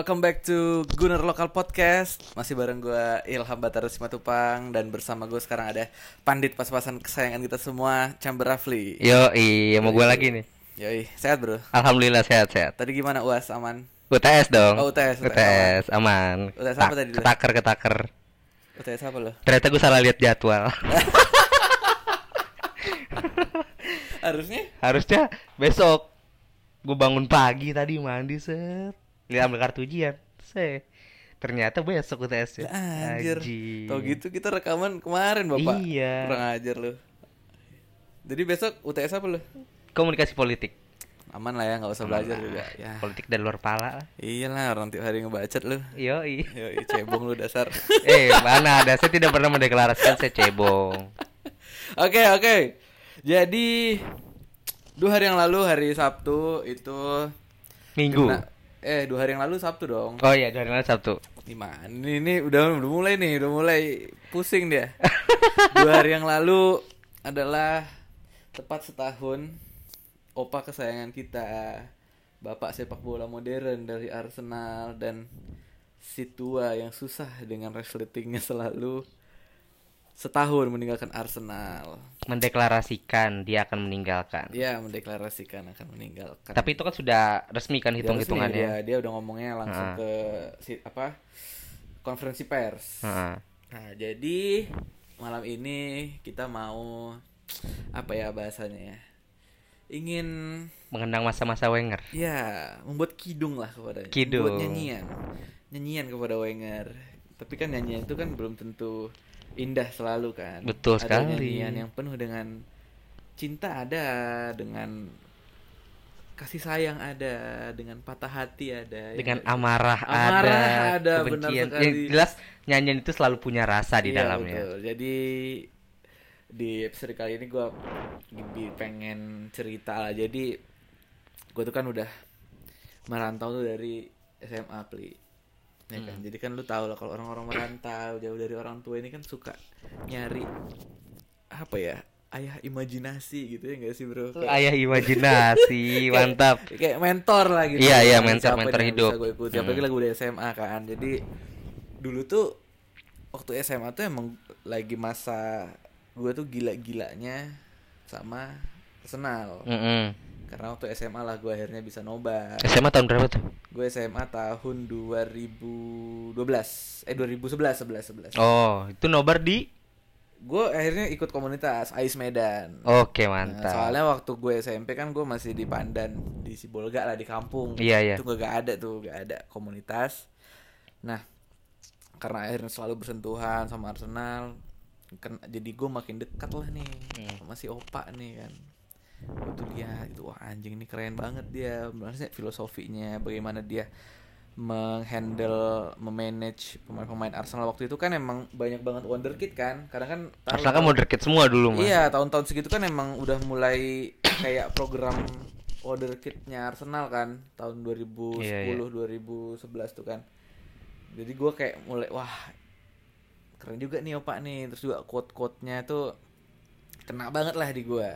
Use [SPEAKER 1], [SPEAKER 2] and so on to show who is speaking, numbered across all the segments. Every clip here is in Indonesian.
[SPEAKER 1] Welcome back to Gunner Local Podcast Masih bareng gue Ilham Batara Simatupang Dan bersama gue sekarang ada Pandit pas-pasan kesayangan kita semua Chamber Rafli
[SPEAKER 2] Yo, iya mau gue lagi nih.
[SPEAKER 1] Yoi, sehat bro
[SPEAKER 2] Alhamdulillah sehat-sehat.
[SPEAKER 1] Tadi gimana UAS, aman?
[SPEAKER 2] UTS dong.
[SPEAKER 1] Oh, UTS, UTS,
[SPEAKER 2] UTS, aman.
[SPEAKER 1] UTS apa tadi?
[SPEAKER 2] Ketaker ketaker.
[SPEAKER 1] UTS apa lo?
[SPEAKER 2] Ternyata gue salah lihat jadwal.
[SPEAKER 1] Harusnya?
[SPEAKER 2] Harusnya besok. Gue bangun pagi tadi mandi set. Lihat ambil kartu ujian. Set. Ternyata besok UTS ya.
[SPEAKER 1] Anjir
[SPEAKER 2] Anjing.
[SPEAKER 1] Tau gitu kita rekaman kemarin bapak
[SPEAKER 2] Iya.
[SPEAKER 1] Kurang ajar lo Jadi besok UTS apa lo?
[SPEAKER 2] Komunikasi politik.
[SPEAKER 1] Aman lah ya, nggak usah belajar juga ya
[SPEAKER 2] Politik dari luar pala lah.
[SPEAKER 1] Iyalah orang tiap hari ngebacet lo
[SPEAKER 2] Yo,
[SPEAKER 1] Yoi, cebong lu dasar
[SPEAKER 2] eh, mana ada? Saya tidak pernah mendeklarasikan saya cebong.
[SPEAKER 1] Oke oke. Jadi dua hari yang lalu hari Sabtu itu
[SPEAKER 2] Minggu.
[SPEAKER 1] Eh dua hari yang lalu Sabtu dong.
[SPEAKER 2] Oh iya, dari mana Sabtu?
[SPEAKER 1] Gimana? Ini, ini udah udah mulai nih, udah mulai pusing dia. dua hari yang lalu adalah tepat setahun opa kesayangan kita, bapak sepak bola modern dari Arsenal dan si tua yang susah dengan resletingnya selalu setahun meninggalkan Arsenal.
[SPEAKER 2] Mendeklarasikan dia akan meninggalkan.
[SPEAKER 1] Ya, mendeklarasikan akan meninggalkan.
[SPEAKER 2] Tapi itu kan sudah resmi kan hitung-hitungannya.
[SPEAKER 1] Dia, dia udah ngomongnya langsung
[SPEAKER 2] Ha.
[SPEAKER 1] ke si, apa? konferensi pers.
[SPEAKER 2] Heeh.
[SPEAKER 1] Nah, jadi malam ini kita mau apa ya bahasanya ya? Ingin
[SPEAKER 2] Mengenang masa-masa Wenger.
[SPEAKER 1] ya membuat kidung lah kepada
[SPEAKER 2] Kidung.
[SPEAKER 1] membuat nyanyian. Nyanyian kepada Wenger. Tapi kan nyanyian itu kan belum tentu indah selalu kan.
[SPEAKER 2] Betul
[SPEAKER 1] Ada
[SPEAKER 2] sekali.
[SPEAKER 1] nyanyian yang penuh dengan cinta ada, dengan kasih sayang ada, dengan patah hati ada, ya
[SPEAKER 2] Dengan
[SPEAKER 1] sih?
[SPEAKER 2] amarah,
[SPEAKER 1] Amarah
[SPEAKER 2] ada,
[SPEAKER 1] ada, benar
[SPEAKER 2] kebencian.
[SPEAKER 1] sekali.
[SPEAKER 2] Yang jelas nyanyian itu selalu punya rasa di
[SPEAKER 1] Iya,
[SPEAKER 2] dalamnya.
[SPEAKER 1] betul. Jadi di episode kali ini gue pengen cerita lah. Jadi gue tuh kan udah merantau tuh dari SMA pli. Ya kan?
[SPEAKER 2] Hmm.
[SPEAKER 1] Jadi kan lu tau lah kalau orang-orang merantau jauh dari orang tua ini kan suka nyari apa ya ayah imajinasi gitu ya gak sih bro? Kayak-
[SPEAKER 2] Ayah imajinasi, mantap.
[SPEAKER 1] kayak mentor lah gitu.
[SPEAKER 2] Iya, iya, mentor-
[SPEAKER 1] siapa
[SPEAKER 2] mentor hidup.
[SPEAKER 1] Gue ikuti.
[SPEAKER 2] Hmm.
[SPEAKER 1] Apalagi lagu dari SMA kan. Jadi dulu tuh waktu SMA tuh emang lagi masa gue tuh gila-gilanya sama Arsenal.
[SPEAKER 2] Mm-mm.
[SPEAKER 1] Karena waktu SMA lah gue akhirnya bisa nobar.
[SPEAKER 2] SMA tahun berapa tuh?
[SPEAKER 1] Gue SMA tahun 2012. Eh 2011 11 11.
[SPEAKER 2] Oh, itu nobar di
[SPEAKER 1] Gue akhirnya ikut komunitas Ais Medan.
[SPEAKER 2] Oke,
[SPEAKER 1] Nah,
[SPEAKER 2] mantap.
[SPEAKER 1] soalnya waktu gue SMP kan gue masih di Pandan di Sibolga lah di kampung.
[SPEAKER 2] Iya, iya.
[SPEAKER 1] Itu gak ada tuh, gak ada komunitas. Nah, karena akhirnya selalu bersentuhan sama Arsenal, jadi gue makin dekat lah nih
[SPEAKER 2] Hmm.
[SPEAKER 1] sama si Opa nih kan. Gue tuh lihat itu wah anjing ini keren banget dia. Maksudnya filosofinya bagaimana dia menghandle, memanage pemain-pemain Arsenal waktu itu kan emang banyak banget wonderkid kan. Karena kan
[SPEAKER 2] Arsenal kan moderkit semua dulu mah.
[SPEAKER 1] Iya, tahun-tahun segitu kan emang udah mulai kayak program Wonderkid-nya Arsenal kan tahun 2010
[SPEAKER 2] Iya, iya.
[SPEAKER 1] 2011 tuh kan. Jadi gua kayak mulai wah keren juga nih opak nih terus juga quote-quote-nya tuh kena banget lah di gua.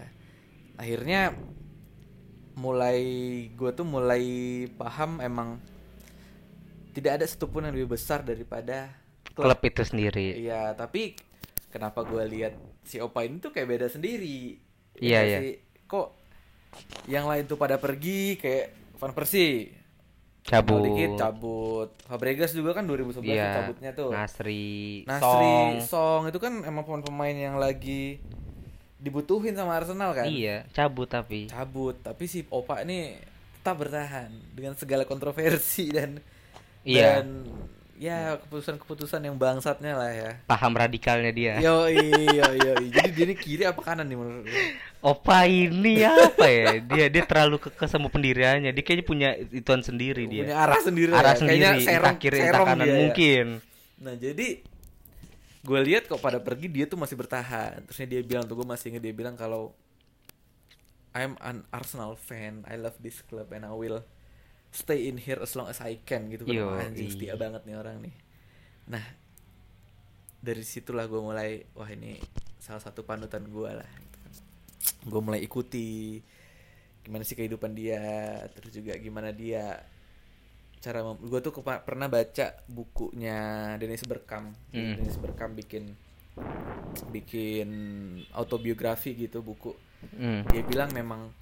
[SPEAKER 1] Akhirnya mulai gua tuh mulai paham emang tidak ada satupun yang lebih besar daripada
[SPEAKER 2] Klub itu sendiri.
[SPEAKER 1] Iya, tapi kenapa gue lihat si Opa ini tuh kayak beda sendiri?
[SPEAKER 2] Iya,
[SPEAKER 1] nggak
[SPEAKER 2] iya.
[SPEAKER 1] sih? Kok yang lain tuh pada pergi kayak Van Persie
[SPEAKER 2] Cabut.
[SPEAKER 1] Mau dikit cabut. Fabregas juga kan 2011 tuh
[SPEAKER 2] Iya.
[SPEAKER 1] cabutnya tuh.
[SPEAKER 2] Nasri,
[SPEAKER 1] Nasri,
[SPEAKER 2] Song.
[SPEAKER 1] Song. itu kan emang pemain-pemain yang lagi dibutuhin sama Arsenal kan?
[SPEAKER 2] Iya, cabut tapi.
[SPEAKER 1] Cabut, tapi si Opa ini tetap bertahan dengan segala kontroversi dan
[SPEAKER 2] Iya.
[SPEAKER 1] dan ya keputusan-keputusan yang bangsatnya lah ya.
[SPEAKER 2] Paham radikalnya dia.
[SPEAKER 1] Yo yo yo. Jadi dia ini kiri apa kanan nih menurut?
[SPEAKER 2] Opa ini apa ya? Dia dia terlalu kekeh sama pendiriannya. Dia kayaknya punya ituan sendiri dia.
[SPEAKER 1] Punya arah sendiri
[SPEAKER 2] Arah
[SPEAKER 1] ya.
[SPEAKER 2] sendiri,
[SPEAKER 1] Kayaknya serong,
[SPEAKER 2] kiri
[SPEAKER 1] serong
[SPEAKER 2] kanan
[SPEAKER 1] dia ya.
[SPEAKER 2] mungkin.
[SPEAKER 1] Nah jadi gue lihat kok pada pergi dia tuh masih bertahan. Terusnya dia bilang tuh gue masih inget dia bilang kalau I'm an Arsenal fan. I love this club and I will stay in here as long as I can gitu kan. Anjing setia banget nih orang nih. Nah dari situlah gue mulai wah ini salah satu panutan gue lah. Gitu kan. Gue mulai ikuti gimana sih kehidupan dia, terus juga gimana dia cara gue tuh kepa- pernah baca bukunya Dennis Bergkamp
[SPEAKER 2] Hmm.
[SPEAKER 1] Dennis Bergkamp bikin bikin autobiografi gitu buku
[SPEAKER 2] Hmm.
[SPEAKER 1] dia bilang memang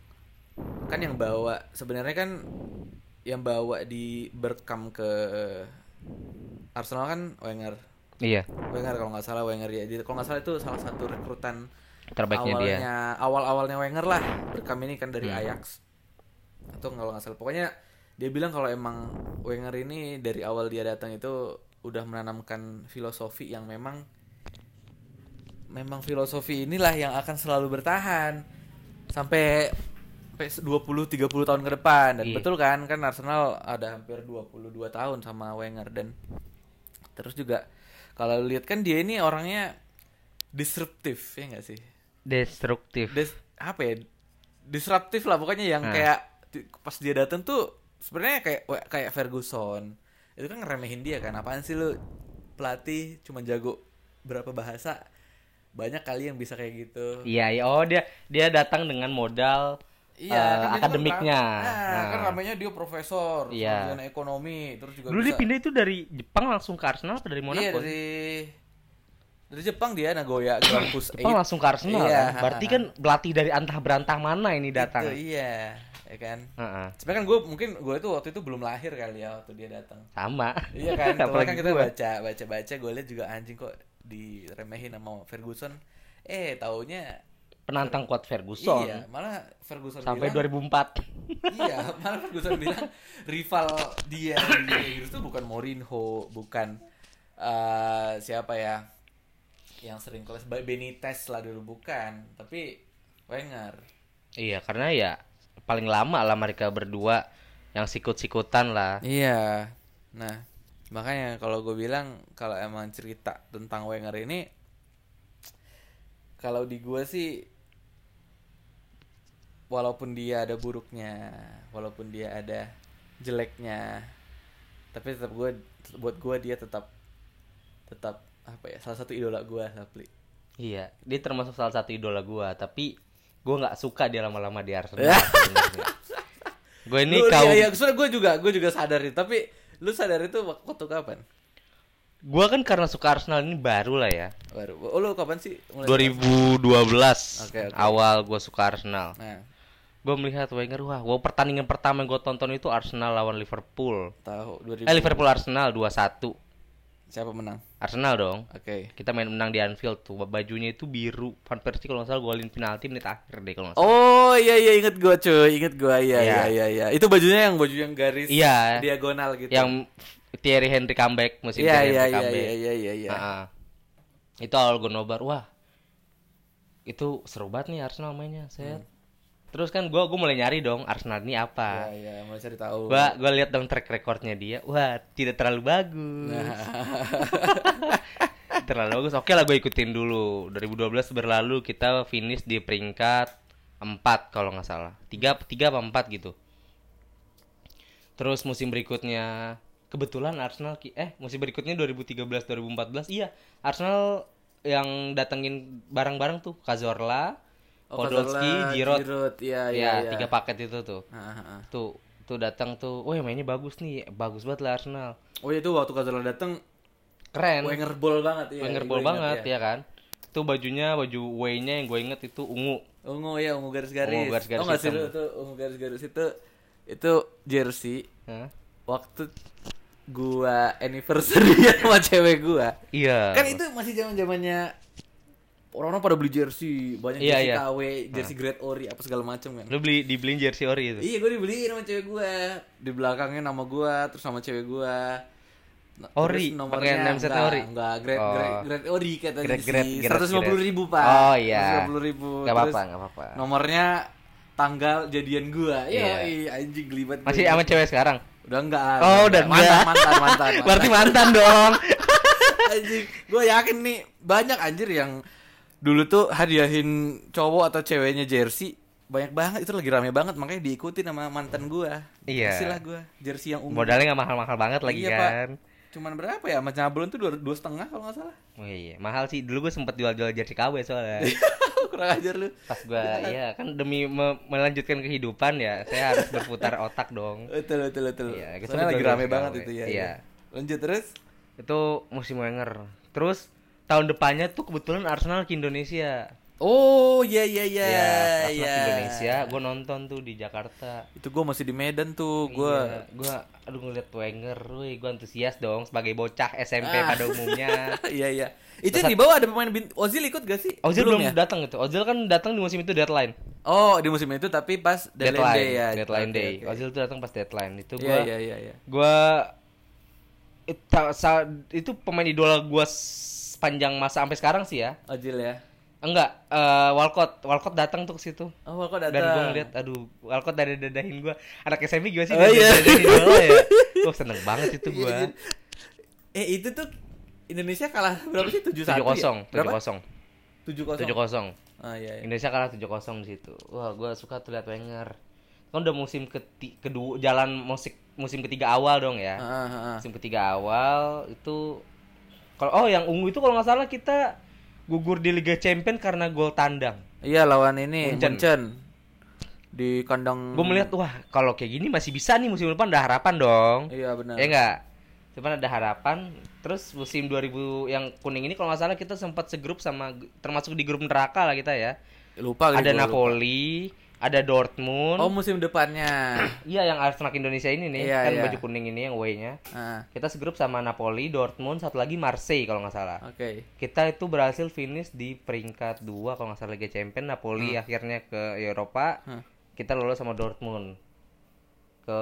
[SPEAKER 1] kan yang bawa sebenarnya kan yang bawa di Bergkamp ke Arsenal kan Wenger
[SPEAKER 2] Iya,
[SPEAKER 1] Wenger kalau nggak salah Wenger ya jadi kalau nggak salah itu salah satu rekrutan
[SPEAKER 2] terbaiknya dia.
[SPEAKER 1] awalnya awal awalnya Wenger lah Bergkamp ini kan dari
[SPEAKER 2] Hmm.
[SPEAKER 1] Ajax atau kalau nggak salah pokoknya dia bilang kalau emang Wenger ini dari awal dia datang itu udah menanamkan filosofi yang memang memang filosofi inilah yang akan selalu bertahan sampai sampai 20 30 tahun ke depan dan
[SPEAKER 2] Iya.
[SPEAKER 1] betul kan kan Arsenal ada hampir 22 tahun sama Wenger dan terus juga kalau lihat kan dia ini orangnya disruptif ya nggak sih
[SPEAKER 2] Destruktif.
[SPEAKER 1] Des, apa ya disruptif lah pokoknya yang
[SPEAKER 2] Nah.
[SPEAKER 1] kayak pas dia datang tuh sebenarnya kayak kayak Ferguson itu kan ngeremehin dia kan apaan sih lu pelatih cuma jago berapa bahasa banyak kali yang bisa kayak gitu
[SPEAKER 2] Iya, iya. Oh, dia dia datang dengan modal eh,
[SPEAKER 1] Iya, kan dia kan
[SPEAKER 2] akademiknya.
[SPEAKER 1] ram- Nah,
[SPEAKER 2] Nah.
[SPEAKER 1] kan ramenya dia profesor,
[SPEAKER 2] Iya.
[SPEAKER 1] sarjana ekonomi, terus juga
[SPEAKER 2] Dulu dia
[SPEAKER 1] bisa
[SPEAKER 2] pindah itu dari Jepang langsung ke Arsenal atau dari
[SPEAKER 1] Iya,
[SPEAKER 2] Monaco?
[SPEAKER 1] dari dari Jepang dia Nagoya Grampus
[SPEAKER 2] Jepang langsung ke Arsenal
[SPEAKER 1] Iya,
[SPEAKER 2] kan? Berarti kan pelatih dari antah berantah mana ini datang?
[SPEAKER 1] Itu, iya, ya kan.
[SPEAKER 2] Heeh.
[SPEAKER 1] Sebenarnya kan gue mungkin gue itu waktu itu belum lahir kali ya waktu dia datang.
[SPEAKER 2] Sama.
[SPEAKER 1] Iya kan, Kemarin
[SPEAKER 2] Apalagi
[SPEAKER 1] kan kita
[SPEAKER 2] gua.
[SPEAKER 1] baca baca baca gue lihat juga anjing kok diremehin sama Ferguson. Eh, taunya
[SPEAKER 2] Penantang kuat Ferguson.
[SPEAKER 1] Iya, malah Ferguson
[SPEAKER 2] Sampai
[SPEAKER 1] bilang,
[SPEAKER 2] 2004.
[SPEAKER 1] iya, malah Ferguson bilang rival dia di Inggris itu bukan Mourinho, bukan eh, siapa ya yang sering kelas Benitez lah dulu bukan, tapi Wenger.
[SPEAKER 2] Iya, karena ya paling lama lah mereka berdua yang sikut-sikutan lah.
[SPEAKER 1] Iya. Nah, makanya kalau gue bilang kalau emang cerita tentang Wenger ini kalau di gue sih walaupun dia ada buruknya, walaupun dia ada jeleknya, tapi tetap gue buat gue dia tetap tetap apa ya salah satu idola gue Sapli.
[SPEAKER 2] Iya, dia termasuk salah satu idola gua, tapi gua nggak suka dia lama-lama di Arsenal sebenarnya. Gue ini
[SPEAKER 1] Lu-
[SPEAKER 2] kaum
[SPEAKER 1] iya, iya, gue juga gue juga sadar itu, tapi lu sadar itu wak- waktu kapan?
[SPEAKER 2] gua kan karena suka Arsenal ini baru lah ya.
[SPEAKER 1] Baru. Oh, lu kapan sih? mulai
[SPEAKER 2] 2012
[SPEAKER 1] Oke, oke.
[SPEAKER 2] awal gua suka Arsenal.
[SPEAKER 1] Nah,
[SPEAKER 2] Gue melihat Wenger wah, gua pertandingan pertama yang gue tonton itu Arsenal lawan Liverpool.
[SPEAKER 1] tahu 2000.
[SPEAKER 2] Eh Liverpool Arsenal 2-1.
[SPEAKER 1] Siapa menang?
[SPEAKER 2] Arsenal dong.
[SPEAKER 1] Oke.
[SPEAKER 2] Kita main menang di Anfield tuh. Bajunya itu biru. Van Persie kalau nggak salah golin penalti menit akhir deh kalau nggak salah.
[SPEAKER 1] Oh iya iya inget gua cuy, inget gua iya
[SPEAKER 2] Iya.
[SPEAKER 1] iya iya iya. Itu bajunya yang baju yang garis
[SPEAKER 2] Iya.
[SPEAKER 1] diagonal gitu.
[SPEAKER 2] Yang Thierry Henry comeback musim
[SPEAKER 1] Iya
[SPEAKER 2] Thierry
[SPEAKER 1] iya
[SPEAKER 2] Henry
[SPEAKER 1] iya
[SPEAKER 2] comeback.
[SPEAKER 1] iya iya iya. iya.
[SPEAKER 2] Ah, itu awal gue nobar wah itu seru banget nih Arsenal mainnya saya
[SPEAKER 1] Hmm.
[SPEAKER 2] Terus kan gue gue mulai nyari dong Arsenal ini apa.
[SPEAKER 1] Iya, mau cari tahu.
[SPEAKER 2] gue gue lihat dong track recordnya dia. Wah tidak terlalu bagus.
[SPEAKER 1] Nah.
[SPEAKER 2] terlalu bagus. Oke lah gue ikutin dulu. 2012 berlalu kita finish di peringkat 4 kalau nggak salah. Tiga tiga apa empat gitu. Terus musim berikutnya kebetulan Arsenal eh musim berikutnya 2013 2014 iya Arsenal yang datengin barang-barang tuh Cazorla
[SPEAKER 1] Oh,
[SPEAKER 2] Podolski Giroud
[SPEAKER 1] Giroud, iya iya.
[SPEAKER 2] ya
[SPEAKER 1] iya.
[SPEAKER 2] tiga paket itu tuh
[SPEAKER 1] Ah, ah, ah.
[SPEAKER 2] tuh tuh datang tuh wah mainnya bagus nih bagus banget lah Arsenal
[SPEAKER 1] Oh itu waktu Cazorla dateng
[SPEAKER 2] keren
[SPEAKER 1] Wenger ball banget ya.
[SPEAKER 2] Wenger ball banget ya kan itu bajunya baju W-nya yang gue inget itu ungu
[SPEAKER 1] Ungu ya, ungu garis-garis.
[SPEAKER 2] Ungu garis-garis
[SPEAKER 1] oh nggak sih tuh ungu garis-garis itu itu jersey
[SPEAKER 2] Hah?
[SPEAKER 1] waktu gua anniversary sama cewek gua.
[SPEAKER 2] iya
[SPEAKER 1] Kan itu masih zaman-zamannya orang-orang pada beli jersey, banyak
[SPEAKER 2] Iya,
[SPEAKER 1] jersey
[SPEAKER 2] iya.
[SPEAKER 1] KW, jersey Great Ori apa segala macam kan.
[SPEAKER 2] lu beli dibeliin jersey ori itu
[SPEAKER 1] Iya, gue dibeliin sama cewek gue. Di belakangnya nama gue, terus sama cewek gue. Nah,
[SPEAKER 2] Ori? namesetnya
[SPEAKER 1] enggak,
[SPEAKER 2] Ori?
[SPEAKER 1] Enggak, grade,
[SPEAKER 2] Oh.
[SPEAKER 1] grade, grade Ori katanya
[SPEAKER 2] Grade-
[SPEAKER 1] sih.
[SPEAKER 2] grade- grade-
[SPEAKER 1] Seratus lima puluh ribu pak.
[SPEAKER 2] Oh, iya.
[SPEAKER 1] Seratus lima puluh ribu.
[SPEAKER 2] Nggak
[SPEAKER 1] Terus
[SPEAKER 2] apa-apa, nggak apa-apa.
[SPEAKER 1] Nomornya tanggal jadian gue. Iya,
[SPEAKER 2] Iya.
[SPEAKER 1] anjing gelibat.
[SPEAKER 2] masih sama cewek sekarang
[SPEAKER 1] Udah enggak.
[SPEAKER 2] Oh, udah
[SPEAKER 1] mantan,
[SPEAKER 2] enggak.
[SPEAKER 1] mantan, mantan, mantan.
[SPEAKER 2] berarti mantan dong
[SPEAKER 1] anjing gue yakin nih banyak anjir yang dulu tuh hadiahin cowok atau ceweknya jersey banyak banget itu lagi rame banget makanya diikutin sama mantan gue
[SPEAKER 2] Iya.
[SPEAKER 1] Kasih lah gue jersey yang ungu
[SPEAKER 2] modalnya nggak mahal-mahal banget lagi
[SPEAKER 1] Iya, Pak.
[SPEAKER 2] kan
[SPEAKER 1] cuman berapa ya sama nyablon tuh dua dua setengah kalau nggak salah
[SPEAKER 2] oh iya mahal sih dulu gue sempet jual-jual jersey KW soalnya
[SPEAKER 1] kurang ajar lu.
[SPEAKER 2] pas gua ya kan demi me- melanjutkan kehidupan ya saya harus berputar otak dong
[SPEAKER 1] Betul betul betul.
[SPEAKER 2] Iya,
[SPEAKER 1] Soalnya lagi rame banget itu ya.
[SPEAKER 2] Iya.
[SPEAKER 1] ya. Lanjut terus.
[SPEAKER 2] itu musim Wenger terus tahun depannya tuh kebetulan Arsenal ke Indonesia
[SPEAKER 1] Oh iya iya iya.
[SPEAKER 2] ya Arsenal
[SPEAKER 1] iya.
[SPEAKER 2] ke Indonesia gue nonton tuh di Jakarta
[SPEAKER 1] Itu gua masih di Medan tuh, gua.
[SPEAKER 2] Iya, gua aduh ngeliat Wenger, wih gua antusias dong sebagai bocah SMP
[SPEAKER 1] Ah.
[SPEAKER 2] pada umumnya.
[SPEAKER 1] Iya iya. Itu yang di bawah ada pemain bin Ozil ikut gak sih?
[SPEAKER 2] Ozil belum
[SPEAKER 1] ya?
[SPEAKER 2] datang itu. Ozil kan datang di musim itu deadline.
[SPEAKER 1] Oh, di musim itu tapi pas deadline,
[SPEAKER 2] Deadline,
[SPEAKER 1] day ya.
[SPEAKER 2] deadline day.
[SPEAKER 1] oke.
[SPEAKER 2] Ozil tuh datang pas deadline. Itu
[SPEAKER 1] Iya
[SPEAKER 2] gua
[SPEAKER 1] iya iya iya.
[SPEAKER 2] gua itu, pemain idola gua sepanjang masa sampai sekarang sih ya.
[SPEAKER 1] Ozil ya.
[SPEAKER 2] Enggak, eh Walcott, Walcott datang tuh ke situ.
[SPEAKER 1] Oh, kok datang.
[SPEAKER 2] Dan gua ngeliat, aduh, Walcott dari dadahin gua. Anak SMP gimana sih
[SPEAKER 1] Oh, iya.
[SPEAKER 2] dadahin idola ya? Gua seneng banget itu
[SPEAKER 1] Iya,
[SPEAKER 2] gua.
[SPEAKER 1] iya. Eh, itu tuh Indonesia kalah berapa sih? 7-1
[SPEAKER 2] tujuh
[SPEAKER 1] ya?
[SPEAKER 2] kosong, tujuh kosong,
[SPEAKER 1] 7-0.
[SPEAKER 2] tujuh kosong.
[SPEAKER 1] Ah iya iya.
[SPEAKER 2] Indonesia kalah 7-0 di situ. Wah, gua suka tuh lihat Wenger. Kan udah musim keti kedua jalan musik musim ketiga awal dong ya.
[SPEAKER 1] Ah, ah, ah.
[SPEAKER 2] Musim ketiga awal itu kalau oh yang ungu itu kalau nggak salah kita gugur di Liga Champion karena gol tandang.
[SPEAKER 1] Iya lawan ini
[SPEAKER 2] Munchen.
[SPEAKER 1] Munchen. Di kandang
[SPEAKER 2] Gue melihat wah kalau kayak gini masih bisa nih musim depan ada harapan dong.
[SPEAKER 1] Iya benar.
[SPEAKER 2] Ya enggak? Cuman ada harapan. Terus musim 2000 yang kuning ini kalau nggak salah kita sempat segrup sama termasuk di grup neraka lah kita ya.
[SPEAKER 1] Lupa gitu,
[SPEAKER 2] ada
[SPEAKER 1] gua lupa.
[SPEAKER 2] Ada Dortmund.
[SPEAKER 1] Oh, musim depannya.
[SPEAKER 2] Iya yang Arsenal Indonesia ini nih
[SPEAKER 1] Iya,
[SPEAKER 2] kan
[SPEAKER 1] iya.
[SPEAKER 2] baju kuning ini yang away-nya.
[SPEAKER 1] Ah,
[SPEAKER 2] Kita segrup sama Napoli, Dortmund, satu lagi Marseille kalau nggak salah.
[SPEAKER 1] oke.
[SPEAKER 2] Kita itu berhasil finish di peringkat dua kalau nggak salah Liga Champions. Napoli akhirnya ke Eropa.
[SPEAKER 1] Hmm.
[SPEAKER 2] Kita lolos sama Dortmund ke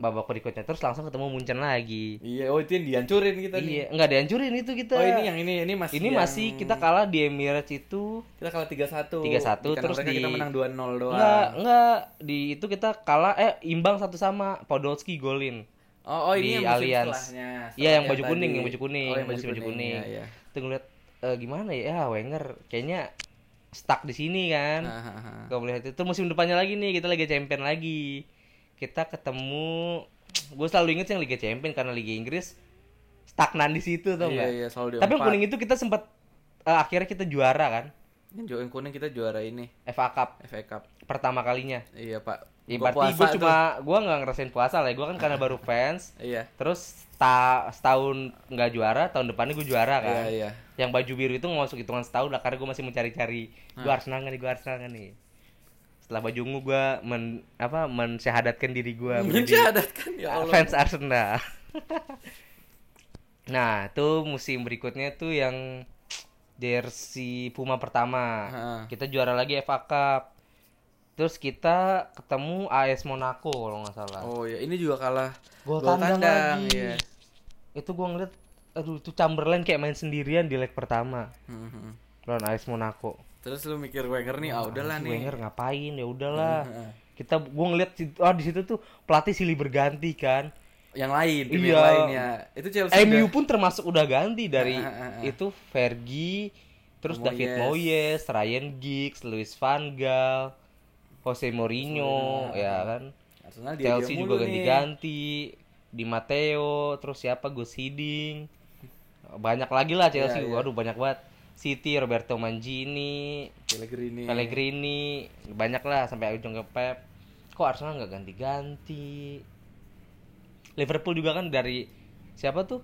[SPEAKER 2] babak berikutnya terus langsung ketemu Munchen lagi.
[SPEAKER 1] Iya, oh itu yang dihancurin kita nih.
[SPEAKER 2] Iya, nggak dihancurin itu kita.
[SPEAKER 1] Oh, ini yang ini ini masih
[SPEAKER 2] ini
[SPEAKER 1] yang-
[SPEAKER 2] masih kita kalah di Emirates itu
[SPEAKER 1] kita kalah 3-1.
[SPEAKER 2] 3-1,
[SPEAKER 1] Di kandang
[SPEAKER 2] terus di-
[SPEAKER 1] kita menang 2-0 doang.
[SPEAKER 2] Enggak, enggak di itu kita kalah eh imbang satu sama Podolski golin.
[SPEAKER 1] Oh, oh ini
[SPEAKER 2] di
[SPEAKER 1] yang musim
[SPEAKER 2] Allianz.
[SPEAKER 1] setelahnya.
[SPEAKER 2] Iya, yang baju kuning,
[SPEAKER 1] tadi.
[SPEAKER 2] yang baju kuning,
[SPEAKER 1] Oh, yang baju
[SPEAKER 2] musim baju
[SPEAKER 1] kuning.
[SPEAKER 2] kuning.
[SPEAKER 1] Iya, iya.
[SPEAKER 2] Itu ngeliat eh, gimana ya, ya Wenger kayaknya stuck di sini kan.
[SPEAKER 1] Ah, ah, ah.
[SPEAKER 2] Kalau melihat itu musim depannya lagi nih kita Liga Champion lagi. Kita ketemu gue selalu inget sih yang Liga Champion karena Liga Inggris stagnan di situ tuh
[SPEAKER 1] Iya,
[SPEAKER 2] enggak.
[SPEAKER 1] iya, selalu di
[SPEAKER 2] Tapi yang kuning itu kita sempat eh, akhirnya kita juara kan
[SPEAKER 1] Yang kuning kita juara ini
[SPEAKER 2] FA Cup
[SPEAKER 1] FA Cup.
[SPEAKER 2] pertama kalinya.
[SPEAKER 1] Iya, Pak.
[SPEAKER 2] Ya,
[SPEAKER 1] Buka
[SPEAKER 2] berarti gue cuma gue nggak ngerasain puasa lah. Gue kan karena baru fans.
[SPEAKER 1] Iya.
[SPEAKER 2] Terus ta setahun nggak juara, tahun depannya gue juara kan.
[SPEAKER 1] Iya, iya.
[SPEAKER 2] Yang baju biru itu nggak masuk hitungan setahun lah karena gue masih mencari-cari gue Arsenal nggak nih, gue Arsenal nggak nih. Setelah baju ungu gue men apa mensyahadatkan diri gue menjadi
[SPEAKER 1] Mensyahadatkan ya Allah.
[SPEAKER 2] fans Arsenal. nah, itu musim berikutnya tuh yang jersey Puma pertama.
[SPEAKER 1] Heeh.
[SPEAKER 2] Kita juara lagi FA Cup. Terus kita ketemu AS Monaco kalau nggak salah.
[SPEAKER 1] Oh ya, ini juga kalah
[SPEAKER 2] Gol tandang lagi.
[SPEAKER 1] Iya.
[SPEAKER 2] Itu gua ngeliat aduh itu Chamberlain kayak main sendirian di leg pertama
[SPEAKER 1] Hmm, hmm.
[SPEAKER 2] lawan AS Monaco.
[SPEAKER 1] Terus lu mikir Wenger nih, ah udahlah
[SPEAKER 2] Si
[SPEAKER 1] nih.
[SPEAKER 2] Wenger ngapain ya udahlah. Kita gua ngeliat ah di situ tuh pelatih silih berganti kan.
[SPEAKER 1] Yang lain, tim
[SPEAKER 2] Iya.
[SPEAKER 1] yang lainnya. Itu Chelsea.
[SPEAKER 2] MU
[SPEAKER 1] udah-
[SPEAKER 2] pun termasuk udah ganti dari itu Fergie, terus
[SPEAKER 1] Moyes.
[SPEAKER 2] David Moyes, Ryan Giggs, Luis van Gaal, Jose Mourinho, ya kan.
[SPEAKER 1] Arsenal dia
[SPEAKER 2] Chelsea
[SPEAKER 1] dia
[SPEAKER 2] juga ganti-ganti, Di Matteo, terus siapa Gus Hiddink. Banyak lagi lah Chelsea.
[SPEAKER 1] Iya, iya.
[SPEAKER 2] Waduh, banyak banget. City, Roberto Mancini,
[SPEAKER 1] Pellegrini.
[SPEAKER 2] Pellegrini, banyak lah sampai ujung ke Pep. Kok Arsenal nggak ganti-ganti? Liverpool juga kan dari siapa tuh?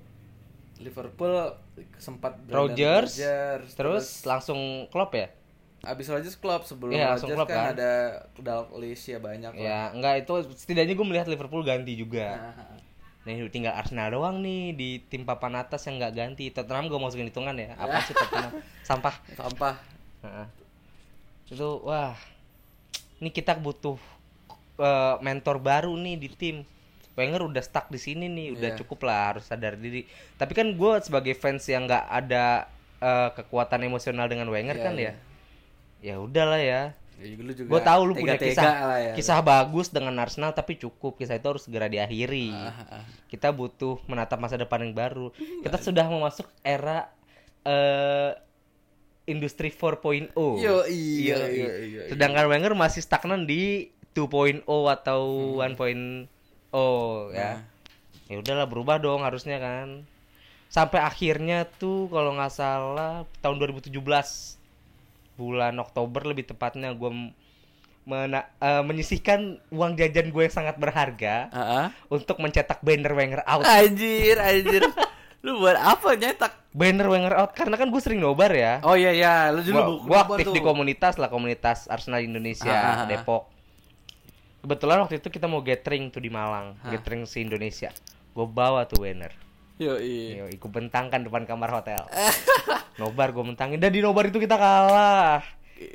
[SPEAKER 1] Liverpool sempat Brendan
[SPEAKER 2] Rodgers,
[SPEAKER 1] Rodgers,
[SPEAKER 2] terus, langsung Klopp ya?
[SPEAKER 1] abis Rodgers Klopp sebelum
[SPEAKER 2] Iya,
[SPEAKER 1] Rodgers
[SPEAKER 2] Klopp
[SPEAKER 1] kan,
[SPEAKER 2] kan.
[SPEAKER 1] ada Dalglish ya banyak lah.
[SPEAKER 2] Ya, enggak itu setidaknya gue melihat Liverpool ganti juga.
[SPEAKER 1] Nah,
[SPEAKER 2] Nih tinggal Arsenal doang nih di tim papan atas yang nggak ganti. Tottenham gue masukin hitungan ya. Apa sih Tottenham? Sampah.
[SPEAKER 1] sampah.
[SPEAKER 2] Heeh. Itu wah. Ini kita butuh eh, mentor baru nih di tim. Wenger udah stuck di sini nih, udah
[SPEAKER 1] Iya.
[SPEAKER 2] cukup lah harus sadar diri. Tapi kan gue sebagai fans yang nggak ada eh, kekuatan emosional dengan Wenger
[SPEAKER 1] Iya,
[SPEAKER 2] kan
[SPEAKER 1] iya.
[SPEAKER 2] ya. Ya udahlah ya.
[SPEAKER 1] Ya, lu juga
[SPEAKER 2] Gue tahu lu punya
[SPEAKER 1] tega-tega
[SPEAKER 2] kisah
[SPEAKER 1] ya.
[SPEAKER 2] kisah bagus dengan Arsenal tapi cukup kisah itu harus segera diakhiri.
[SPEAKER 1] Ah, ah.
[SPEAKER 2] Kita butuh menatap masa depan yang baru. Kita sudah memasuk era eh industri 4.0.
[SPEAKER 1] Yo, iya, iya, iya, iya.
[SPEAKER 2] Sedangkan Wenger masih stagnan di 2.0 atau 1.0 ya.
[SPEAKER 1] Nah.
[SPEAKER 2] Ya udahlah berubah dong harusnya kan. Sampai akhirnya tuh kalau nggak salah tahun 2017 bulan Oktober lebih tepatnya gue mena- eh, menyisihkan uang jajan gue yang sangat berharga
[SPEAKER 1] Heeh.
[SPEAKER 2] untuk mencetak banner Wenger out.
[SPEAKER 1] Anjir, anjir. lu buat apa nyetak?
[SPEAKER 2] Banner Wenger out karena kan gue sering nobar ya.
[SPEAKER 1] Oh iya ya, lu dulu
[SPEAKER 2] Gua, gua aktif
[SPEAKER 1] tuh.
[SPEAKER 2] di komunitas lah komunitas Arsenal Indonesia
[SPEAKER 1] Ah, ah, ah.
[SPEAKER 2] Depok. Kebetulan waktu itu kita mau gathering tuh di Malang,
[SPEAKER 1] Ah.
[SPEAKER 2] gathering se Indonesia. Gue bawa tuh banner. Yo, ikut bentangkan depan kamar hotel. nobar gue mentangin dan di nobar itu kita kalah.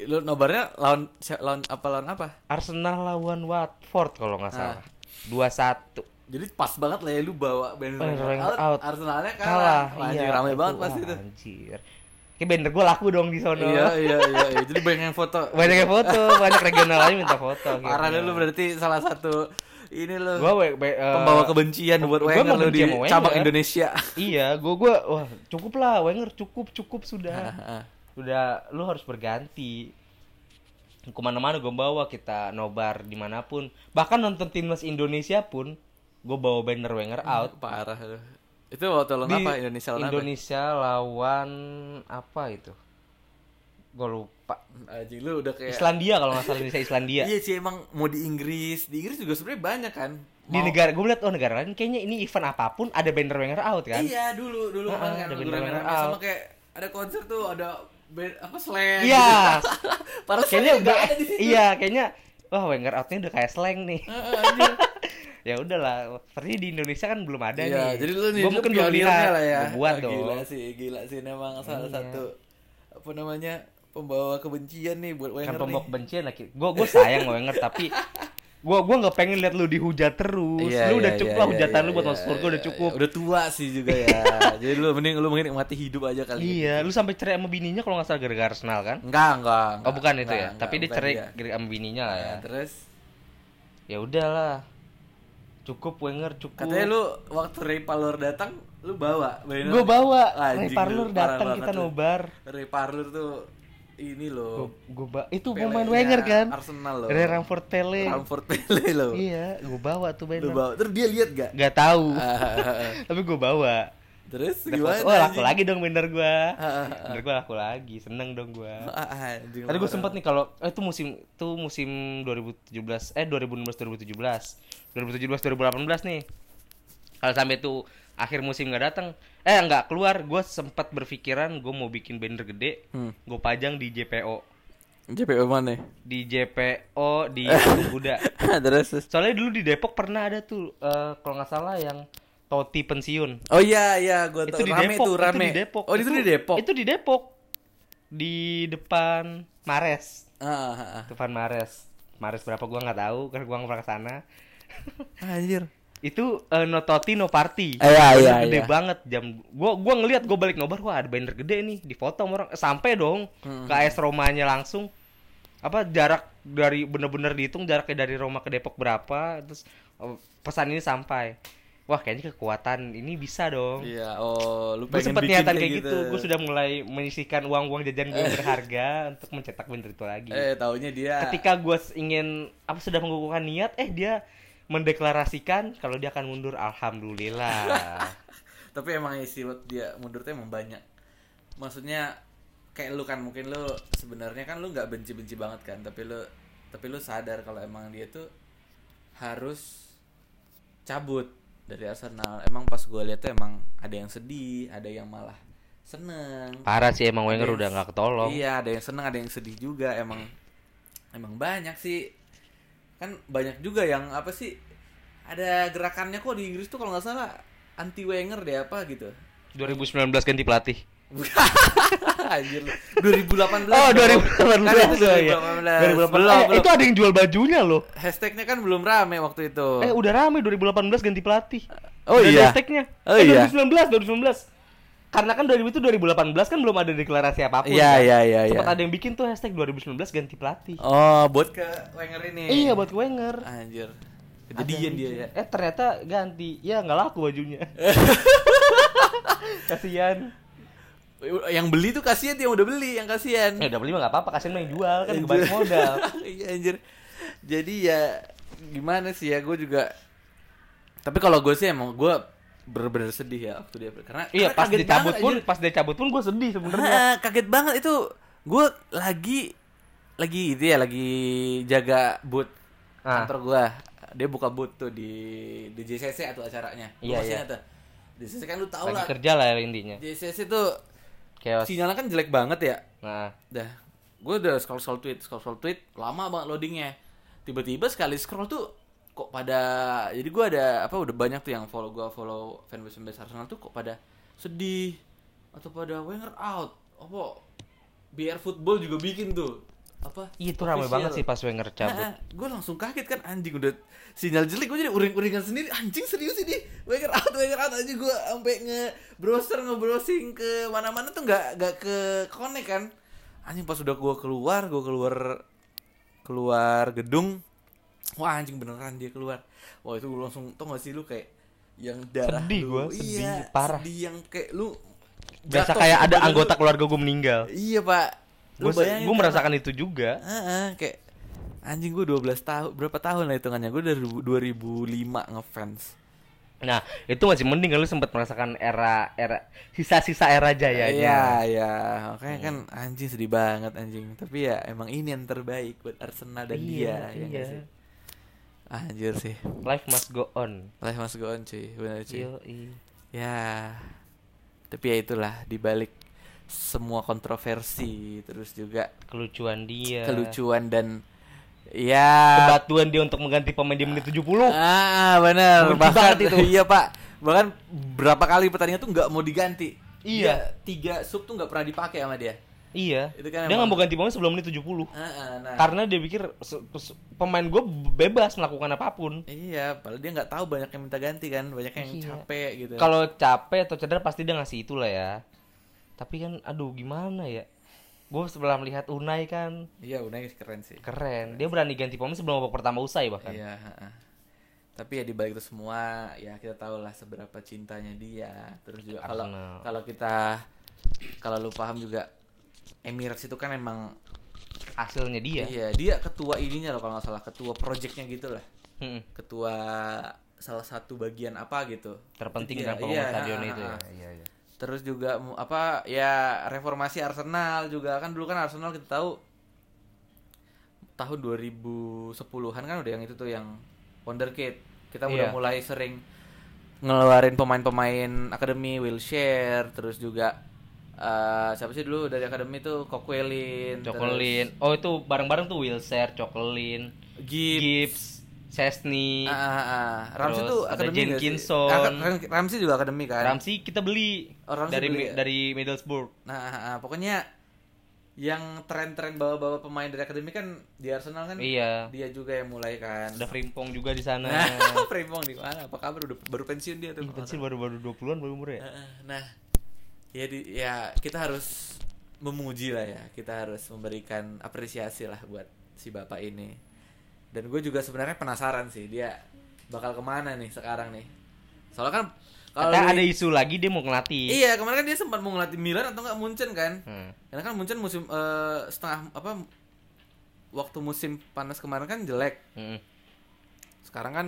[SPEAKER 1] Lu nobarnya lawan lawan apa lawan apa?
[SPEAKER 2] Arsenal lawan Watford kalau nggak
[SPEAKER 1] Ah.
[SPEAKER 2] salah. 2-1.
[SPEAKER 1] Jadi pas banget lah ya lu bawa banner Wenger
[SPEAKER 2] out.
[SPEAKER 1] Arsenalnya kalah.
[SPEAKER 2] Kalah.
[SPEAKER 1] Wah, Anjir,
[SPEAKER 2] iya,
[SPEAKER 1] rame banget pasti itu.
[SPEAKER 2] Anjir. Kayak banner gue laku dong di sono.
[SPEAKER 1] Iya, iya, iya, iya. Jadi banyak yang foto.
[SPEAKER 2] Banyak yang foto, banyak regional aja minta foto.
[SPEAKER 1] Parah
[SPEAKER 2] gitu.
[SPEAKER 1] lu berarti salah satu ini lu
[SPEAKER 2] Gua we- we- eh,
[SPEAKER 1] pembawa kebencian buat
[SPEAKER 2] gua
[SPEAKER 1] Wenger
[SPEAKER 2] benci
[SPEAKER 1] di
[SPEAKER 2] Wenger.
[SPEAKER 1] cabang Indonesia.
[SPEAKER 2] Iya, gua gua wah cukup lah Wenger cukup cukup sudah.
[SPEAKER 1] Heeh.
[SPEAKER 2] Udah lu harus berganti. Ke mana-mana gue bawa kita nobar di mana pun. Bahkan nonton timnas Indonesia pun gue bawa banner Wenger out.
[SPEAKER 1] Parah. Itu waktu lawan apa Indonesia lawan apa?
[SPEAKER 2] Indonesia lawan apa itu? Gue lupa.
[SPEAKER 1] Anjing lu udah kayak
[SPEAKER 2] Islandia kalau nggak salah Indonesia Islandia.
[SPEAKER 1] Iya sih emang mau di Inggris. Di Inggris juga sebenarnya banyak kan.
[SPEAKER 2] Di
[SPEAKER 1] Mau-
[SPEAKER 2] negara gue lihat oh negara lain kayaknya ini event apa pun ada banner Wenger out kan?
[SPEAKER 1] Iya dulu dulu
[SPEAKER 2] Ah,
[SPEAKER 1] kan
[SPEAKER 2] ada bener-bener
[SPEAKER 1] rame-rame
[SPEAKER 2] out.
[SPEAKER 1] sama kayak ada konser tuh ada band apa slang
[SPEAKER 2] Iya.
[SPEAKER 1] gitu.
[SPEAKER 2] Kayaknya udah
[SPEAKER 1] ada di situ.
[SPEAKER 2] iya kayaknya wah Wenger outnya udah kayak slang nih
[SPEAKER 1] Heeh, anjir.
[SPEAKER 2] ya udahlah seperti di Indonesia kan belum ada
[SPEAKER 1] Iya,
[SPEAKER 2] nih
[SPEAKER 1] jadi lu nih
[SPEAKER 2] Gua
[SPEAKER 1] lu
[SPEAKER 2] mungkin belum lihat
[SPEAKER 1] lah ya.
[SPEAKER 2] Gua buat dong
[SPEAKER 1] Gila sih, gila sih memang salah
[SPEAKER 2] Iya.
[SPEAKER 1] satu apa namanya? Pembawa kebencian nih buat
[SPEAKER 2] kan
[SPEAKER 1] Wenger
[SPEAKER 2] pembok
[SPEAKER 1] nih.
[SPEAKER 2] bencian lagi. Gue gue sayang Wenger tapi gue gua nggak pengen lihat lu dihujat terus.
[SPEAKER 1] Iya,
[SPEAKER 2] lu udah
[SPEAKER 1] iya,
[SPEAKER 2] cukup
[SPEAKER 1] iya,
[SPEAKER 2] lah
[SPEAKER 1] iya,
[SPEAKER 2] hujatan
[SPEAKER 1] iya,
[SPEAKER 2] lu buat
[SPEAKER 1] iya,
[SPEAKER 2] masuk surga udah
[SPEAKER 1] iya,
[SPEAKER 2] cukup.
[SPEAKER 1] iya. Udah tua sih juga ya. Jadi lu mending lu mending mati hidup aja kali.
[SPEAKER 2] iya lu sampai cerai sama bininya kalau nggak salah gara-gara Arsenal kan?
[SPEAKER 1] Enggak, enggak.
[SPEAKER 2] oh
[SPEAKER 1] enggak,
[SPEAKER 2] bukan itu
[SPEAKER 1] enggak,
[SPEAKER 2] ya?
[SPEAKER 1] Enggak,
[SPEAKER 2] tapi dia
[SPEAKER 1] bukan
[SPEAKER 2] cerai gara sama bininya lah ya.
[SPEAKER 1] Nah, terus?
[SPEAKER 2] Ya udahlah. Cukup Wenger cukup.
[SPEAKER 1] Katanya lu waktu Ray Parlour datang lu bawa
[SPEAKER 2] gue bawa. Ray Parlour
[SPEAKER 1] parah
[SPEAKER 2] datang kita nobar.
[SPEAKER 1] Ray Parlour tuh ini loh.
[SPEAKER 2] gue ba itu
[SPEAKER 1] Pele-nya
[SPEAKER 2] pemain Wenger kan
[SPEAKER 1] Arsenal loh.
[SPEAKER 2] Ray Ramford Pele
[SPEAKER 1] Ramford Pele loh.
[SPEAKER 2] iya gue bawa tuh
[SPEAKER 1] Lu
[SPEAKER 2] banner
[SPEAKER 1] bawa. Terus dia lihat gak?
[SPEAKER 2] nggak tahu
[SPEAKER 1] Ah,
[SPEAKER 2] tapi gue bawa
[SPEAKER 1] Terus
[SPEAKER 2] Udah
[SPEAKER 1] gimana?
[SPEAKER 2] oh laku lagi dong banner gue
[SPEAKER 1] Ah, ah, ah.
[SPEAKER 2] banner gue laku lagi seneng dong gue Tadi gue sempet nih kalau eh, itu musim itu musim 2017 eh 2016 2017 2017 2018 nih kalau sampai tuh akhir musim nggak datang eh nggak keluar gue sempat berpikiran gue mau bikin banner gede
[SPEAKER 1] Hmm.
[SPEAKER 2] gue pajang di JPO
[SPEAKER 1] JPO mana?
[SPEAKER 2] di JPO di Kuda
[SPEAKER 1] Terus
[SPEAKER 2] soalnya dulu di Depok pernah ada tuh eh, kalau nggak salah yang Toti pensiun
[SPEAKER 1] Oh iya iya gua
[SPEAKER 2] itu di
[SPEAKER 1] rame
[SPEAKER 2] Depok
[SPEAKER 1] tuh
[SPEAKER 2] itu
[SPEAKER 1] rame.
[SPEAKER 2] di Depok
[SPEAKER 1] Oh itu, di Depok.
[SPEAKER 2] itu di Depok di depan Mares
[SPEAKER 1] Ah, ah, ah.
[SPEAKER 2] depan Mares Mares berapa gua nggak tahu karena gua nggak pernah ke sana
[SPEAKER 1] Anjir.
[SPEAKER 2] Itu eh, no Toti no party.
[SPEAKER 1] Eh, iya, iya,
[SPEAKER 2] gede
[SPEAKER 1] iya.
[SPEAKER 2] banget jam gua gua ngelihat gua balik nobar wah ada banner gede nih di foto sama orang. Eh, sampai dong
[SPEAKER 1] Hmm.
[SPEAKER 2] ke AS Romanya langsung. Apa jarak dari bener-bener dihitung jaraknya dari Roma ke Depok berapa terus eh, pesan ini sampai. Wah kayaknya kekuatan ini bisa dong.
[SPEAKER 1] Iya, oh lu
[SPEAKER 2] gue
[SPEAKER 1] pengen
[SPEAKER 2] sempet
[SPEAKER 1] bikin
[SPEAKER 2] niatan kayak gitu, gue sudah mulai menyisihkan uang-uang jajan gue yang berharga untuk mencetak banner itu lagi.
[SPEAKER 1] Eh, taunya dia
[SPEAKER 2] ketika gue ingin apa sudah mengukuhkan niat eh dia mendeklarasikan kalau dia akan mundur alhamdulillah
[SPEAKER 1] tapi emang isi buat dia mundur tuh emang banyak maksudnya kayak lu kan mungkin lu sebenarnya kan lu nggak benci-benci banget kan tapi lu tapi lu sadar kalau emang dia tuh harus cabut dari Arsenal emang pas gue lihat tuh emang ada yang sedih ada yang malah seneng
[SPEAKER 2] parah sih emang Wenger udah nggak ketolong
[SPEAKER 1] Iya, ada yang seneng, ada yang sedih juga. Emang emang banyak sih. Kan banyak juga yang apa sih? Ada gerakannya kok di Inggris tuh kalau nggak salah anti Wenger deh apa gitu.
[SPEAKER 2] 2019 ganti pelatih
[SPEAKER 1] Anjir lu. 2018.
[SPEAKER 2] oh
[SPEAKER 1] dong.
[SPEAKER 2] 2018
[SPEAKER 1] Kan itu
[SPEAKER 2] ya
[SPEAKER 1] 2018.
[SPEAKER 2] 2018
[SPEAKER 1] Belum,
[SPEAKER 2] eh, itu ada yang jual bajunya loh
[SPEAKER 1] Hashtagnya kan belum rame waktu itu.
[SPEAKER 2] eh udah rame 2018 ganti pelatih
[SPEAKER 1] Oh
[SPEAKER 2] Udah ada
[SPEAKER 1] iya?
[SPEAKER 2] hashtagnya
[SPEAKER 1] Oh
[SPEAKER 2] eh,
[SPEAKER 1] iya?
[SPEAKER 2] 2019 2019 karena kan 2000 itu 2018 kan belum ada deklarasi apa pun
[SPEAKER 1] Iya,
[SPEAKER 2] kan?
[SPEAKER 1] iya, iya,
[SPEAKER 2] Sempat
[SPEAKER 1] iya.
[SPEAKER 2] ada yang bikin tuh hashtag 2019 ganti pelatih
[SPEAKER 1] Oh, buat ke Wenger ini.
[SPEAKER 2] Iya buat Wenger.
[SPEAKER 1] Anjir. Kejadian
[SPEAKER 2] yang
[SPEAKER 1] dia ya.
[SPEAKER 2] Eh ternyata ganti. Ya nggak laku bajunya. kasihan.
[SPEAKER 1] Yang beli tuh kasihan yang udah beli, yang kasihan.
[SPEAKER 2] Ya udah beli mah nggak apa-apa, kasihan mah yang jual kan kebalik modal.
[SPEAKER 1] Iya anjir. Jadi ya gimana sih ya gue juga tapi kalau gue sih emang gue bener-bener sedih ya waktu dia karena
[SPEAKER 2] Iya
[SPEAKER 1] karena
[SPEAKER 2] pas
[SPEAKER 1] kaget
[SPEAKER 2] dicabut
[SPEAKER 1] banget,
[SPEAKER 2] pun,
[SPEAKER 1] anjir.
[SPEAKER 2] pas dia cabut pun gue sedih sebenarnya.
[SPEAKER 1] Ah, kaget banget itu gue lagi lagi itu ya lagi jaga booth
[SPEAKER 2] Ah.
[SPEAKER 1] kantor gue dia buka booth tuh di di JCC atau acaranya
[SPEAKER 2] Iya,
[SPEAKER 1] masih
[SPEAKER 2] iya.
[SPEAKER 1] tuh di JCC kan lu tau
[SPEAKER 2] Lagi
[SPEAKER 1] lah
[SPEAKER 2] kerja lah intinya.
[SPEAKER 1] JCC tuh
[SPEAKER 2] Chaos.
[SPEAKER 1] sinyalnya kan jelek banget ya
[SPEAKER 2] Nah,
[SPEAKER 1] dah gue udah scroll scroll tweet scroll scroll tweet lama banget loadingnya tiba-tiba sekali scroll tuh kok pada jadi gue ada apa udah banyak tuh yang follow gue follow fanbase fanbase Arsenal tuh kok pada sedih atau pada Wenger out apa BR Football juga bikin tuh. Apa
[SPEAKER 2] Iya, itu ramai banget sih pas Wenger cabut.
[SPEAKER 1] gue langsung kaget kan anjing udah sinyal jelek gue jadi uring-uringan sendiri. Anjing serius ini? Wenger out Wenger out. Aja gue sampai nge browser nge browsing ke mana-mana tuh nggak nggak ke connect kan. Anjing pas udah gue keluar gue keluar keluar gedung wah anjing beneran dia keluar wah itu gue langsung tau gak sih lu kayak yang darah
[SPEAKER 2] Sedih
[SPEAKER 1] lu
[SPEAKER 2] gua, sedih,
[SPEAKER 1] iya,
[SPEAKER 2] parah.
[SPEAKER 1] sedih yang kayak lu jatuh
[SPEAKER 2] kayak ada
[SPEAKER 1] badan
[SPEAKER 2] anggota
[SPEAKER 1] lu.
[SPEAKER 2] keluarga gue meninggal.
[SPEAKER 1] iya pak
[SPEAKER 2] Gue gue
[SPEAKER 1] kan,
[SPEAKER 2] merasakan itu juga.
[SPEAKER 1] Heeh, kayak anjing gue 12 tahun berapa tahun lah hitungannya gue dari 2005 ngefans
[SPEAKER 2] Nah, itu masih mending kalau lu sempat merasakan era era sisa-sisa era jayanya.
[SPEAKER 1] iya iya makanya kan anjing sedih banget anjing tapi ya emang ini yang terbaik buat Arsenal dan
[SPEAKER 2] Iya,
[SPEAKER 1] dia ya
[SPEAKER 2] iya.
[SPEAKER 1] sih anjir sih
[SPEAKER 2] Life must go on.
[SPEAKER 1] life must go on cuy bener cuy
[SPEAKER 2] Yoi.
[SPEAKER 1] ya tapi ya itulah dibalik semua kontroversi terus juga
[SPEAKER 2] Kelucuan dia.
[SPEAKER 1] kelucuan dan ya
[SPEAKER 2] Kebatuan dia untuk mengganti pemain di menit 70.
[SPEAKER 1] Ah, benar. Bahkan
[SPEAKER 2] itu.
[SPEAKER 1] Iya, Pak. Bahkan berapa kali pertandingan tuh nggak mau diganti.
[SPEAKER 2] Iya.
[SPEAKER 1] Dia tiga sub tuh nggak pernah dipakai sama dia.
[SPEAKER 2] Iya.
[SPEAKER 1] Itu kan
[SPEAKER 2] dia nggak mau ganti pemain sebelum menit 70.
[SPEAKER 1] Ah, ah, nah.
[SPEAKER 2] Karena dia pikir pemain gue bebas melakukan apa pun.
[SPEAKER 1] Iya, padahal dia nggak tahu banyak yang minta ganti kan, banyak yang
[SPEAKER 2] Iya.
[SPEAKER 1] capek gitu.
[SPEAKER 2] Kalau capek atau cedera pasti dia ngasih itulah ya. Tapi kan aduh gimana ya? Gue setelah melihat Unai kan
[SPEAKER 1] Iya, Unai keren sih.
[SPEAKER 2] keren. Dia berani ganti pemain sebelum babak pertama usai bahkan.
[SPEAKER 1] Iya. Tapi ya di balik itu semua, ya kita tahu lah seberapa cintanya dia. Terus juga kalau kalau kita kalau lu paham juga Emirates itu kan emang
[SPEAKER 2] Hasilnya dia.
[SPEAKER 1] Iya, dia ketua ininya loh kalau nggak salah, ketua projectnya gitu lah.
[SPEAKER 2] Mm-mm.
[SPEAKER 1] Ketua salah satu bagian apa gitu.
[SPEAKER 2] Terpenting
[SPEAKER 1] Itu dia,
[SPEAKER 2] kan pembangunan
[SPEAKER 1] iya,
[SPEAKER 2] stadion itu ya. Iya, iya.
[SPEAKER 1] Terus juga apa ya reformasi Arsenal juga kan dulu kan Arsenal kita tahu tahun 2010-an kan udah yang itu tuh yang wonderkid. Kita udah
[SPEAKER 2] Iya.
[SPEAKER 1] mulai sering ngeluarin pemain-pemain akademi Wilshere terus juga eh, siapa sih dulu dari akademi tuh Coquelin, terus
[SPEAKER 2] Cokelin. Oh itu bareng-bareng tuh Wilshere, Cokelin,
[SPEAKER 1] Gibbs,
[SPEAKER 2] Gibbs, Chesney,
[SPEAKER 1] Ah, ah, ah. Ramsey
[SPEAKER 2] Terus
[SPEAKER 1] tuh akademi sih?
[SPEAKER 2] Jenkinson.
[SPEAKER 1] Ah, Ram- Ramsey juga akademi kan.
[SPEAKER 2] Ramsey kita beli
[SPEAKER 1] Oh, Ramsey
[SPEAKER 2] dari
[SPEAKER 1] beli ya?
[SPEAKER 2] dari Middlesbrough.
[SPEAKER 1] Nah, ah, ah, pokoknya yang tren-tren bawa-bawa pemain dari akademi kan di Arsenal kan
[SPEAKER 2] Iya.
[SPEAKER 1] dia juga yang mulai kan.
[SPEAKER 2] Ada Frimpong juga di sana.
[SPEAKER 1] Frimpong di mana? Apa kabar udah baru pensiun dia tuh.
[SPEAKER 2] Pensiun baru baru 20-an baru umur ya.
[SPEAKER 1] Ah, ah. Nah, ya di ya kita harus memuji lah ya. Kita harus memberikan apresiasi lah buat si bapak ini. Dan gue juga sebenarnya penasaran sih dia bakal ke mana nih sekarang nih. Soalnya kan kalau
[SPEAKER 2] ada isu lagi dia mau ngelatih.
[SPEAKER 1] Iya, kemarin kan dia sempat mau ngelatih Milan atau enggak Munchen kan?
[SPEAKER 2] Hmm.
[SPEAKER 1] Karena kan Munchen musim eh, setengah apa waktu musim panas kemarin kan jelek.
[SPEAKER 2] Mm-mm.
[SPEAKER 1] Sekarang kan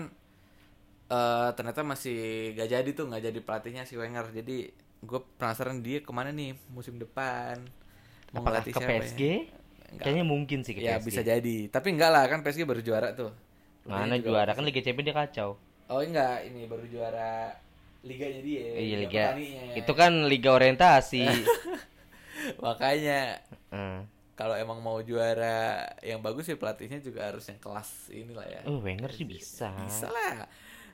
[SPEAKER 1] eh ternyata masih gak jadi tuh, nggak jadi pelatihnya si Wenger. Jadi gue penasaran dia ke mana nih musim depan. Mau
[SPEAKER 2] Apakah ke
[SPEAKER 1] siapa
[SPEAKER 2] PSG?
[SPEAKER 1] Ya? Enggak.
[SPEAKER 2] Kayaknya mungkin sih ke
[SPEAKER 1] Ya
[SPEAKER 2] PSG.
[SPEAKER 1] bisa jadi. Tapi enggak lah kan PSG baru juara tuh.
[SPEAKER 2] Mana juara kan Liga Champions dia kacau.
[SPEAKER 1] Oh enggak, ini baru juara liganya dia.
[SPEAKER 2] Iya liga.
[SPEAKER 1] petaninya.
[SPEAKER 2] Itu kan liga orientasi.
[SPEAKER 1] Makanya
[SPEAKER 2] Hmm.
[SPEAKER 1] kalau emang mau juara yang bagus ya pelatihnya juga harus yang kelas inilah ya.
[SPEAKER 2] Oh, Wenger sih bisa.
[SPEAKER 1] Bisa lah.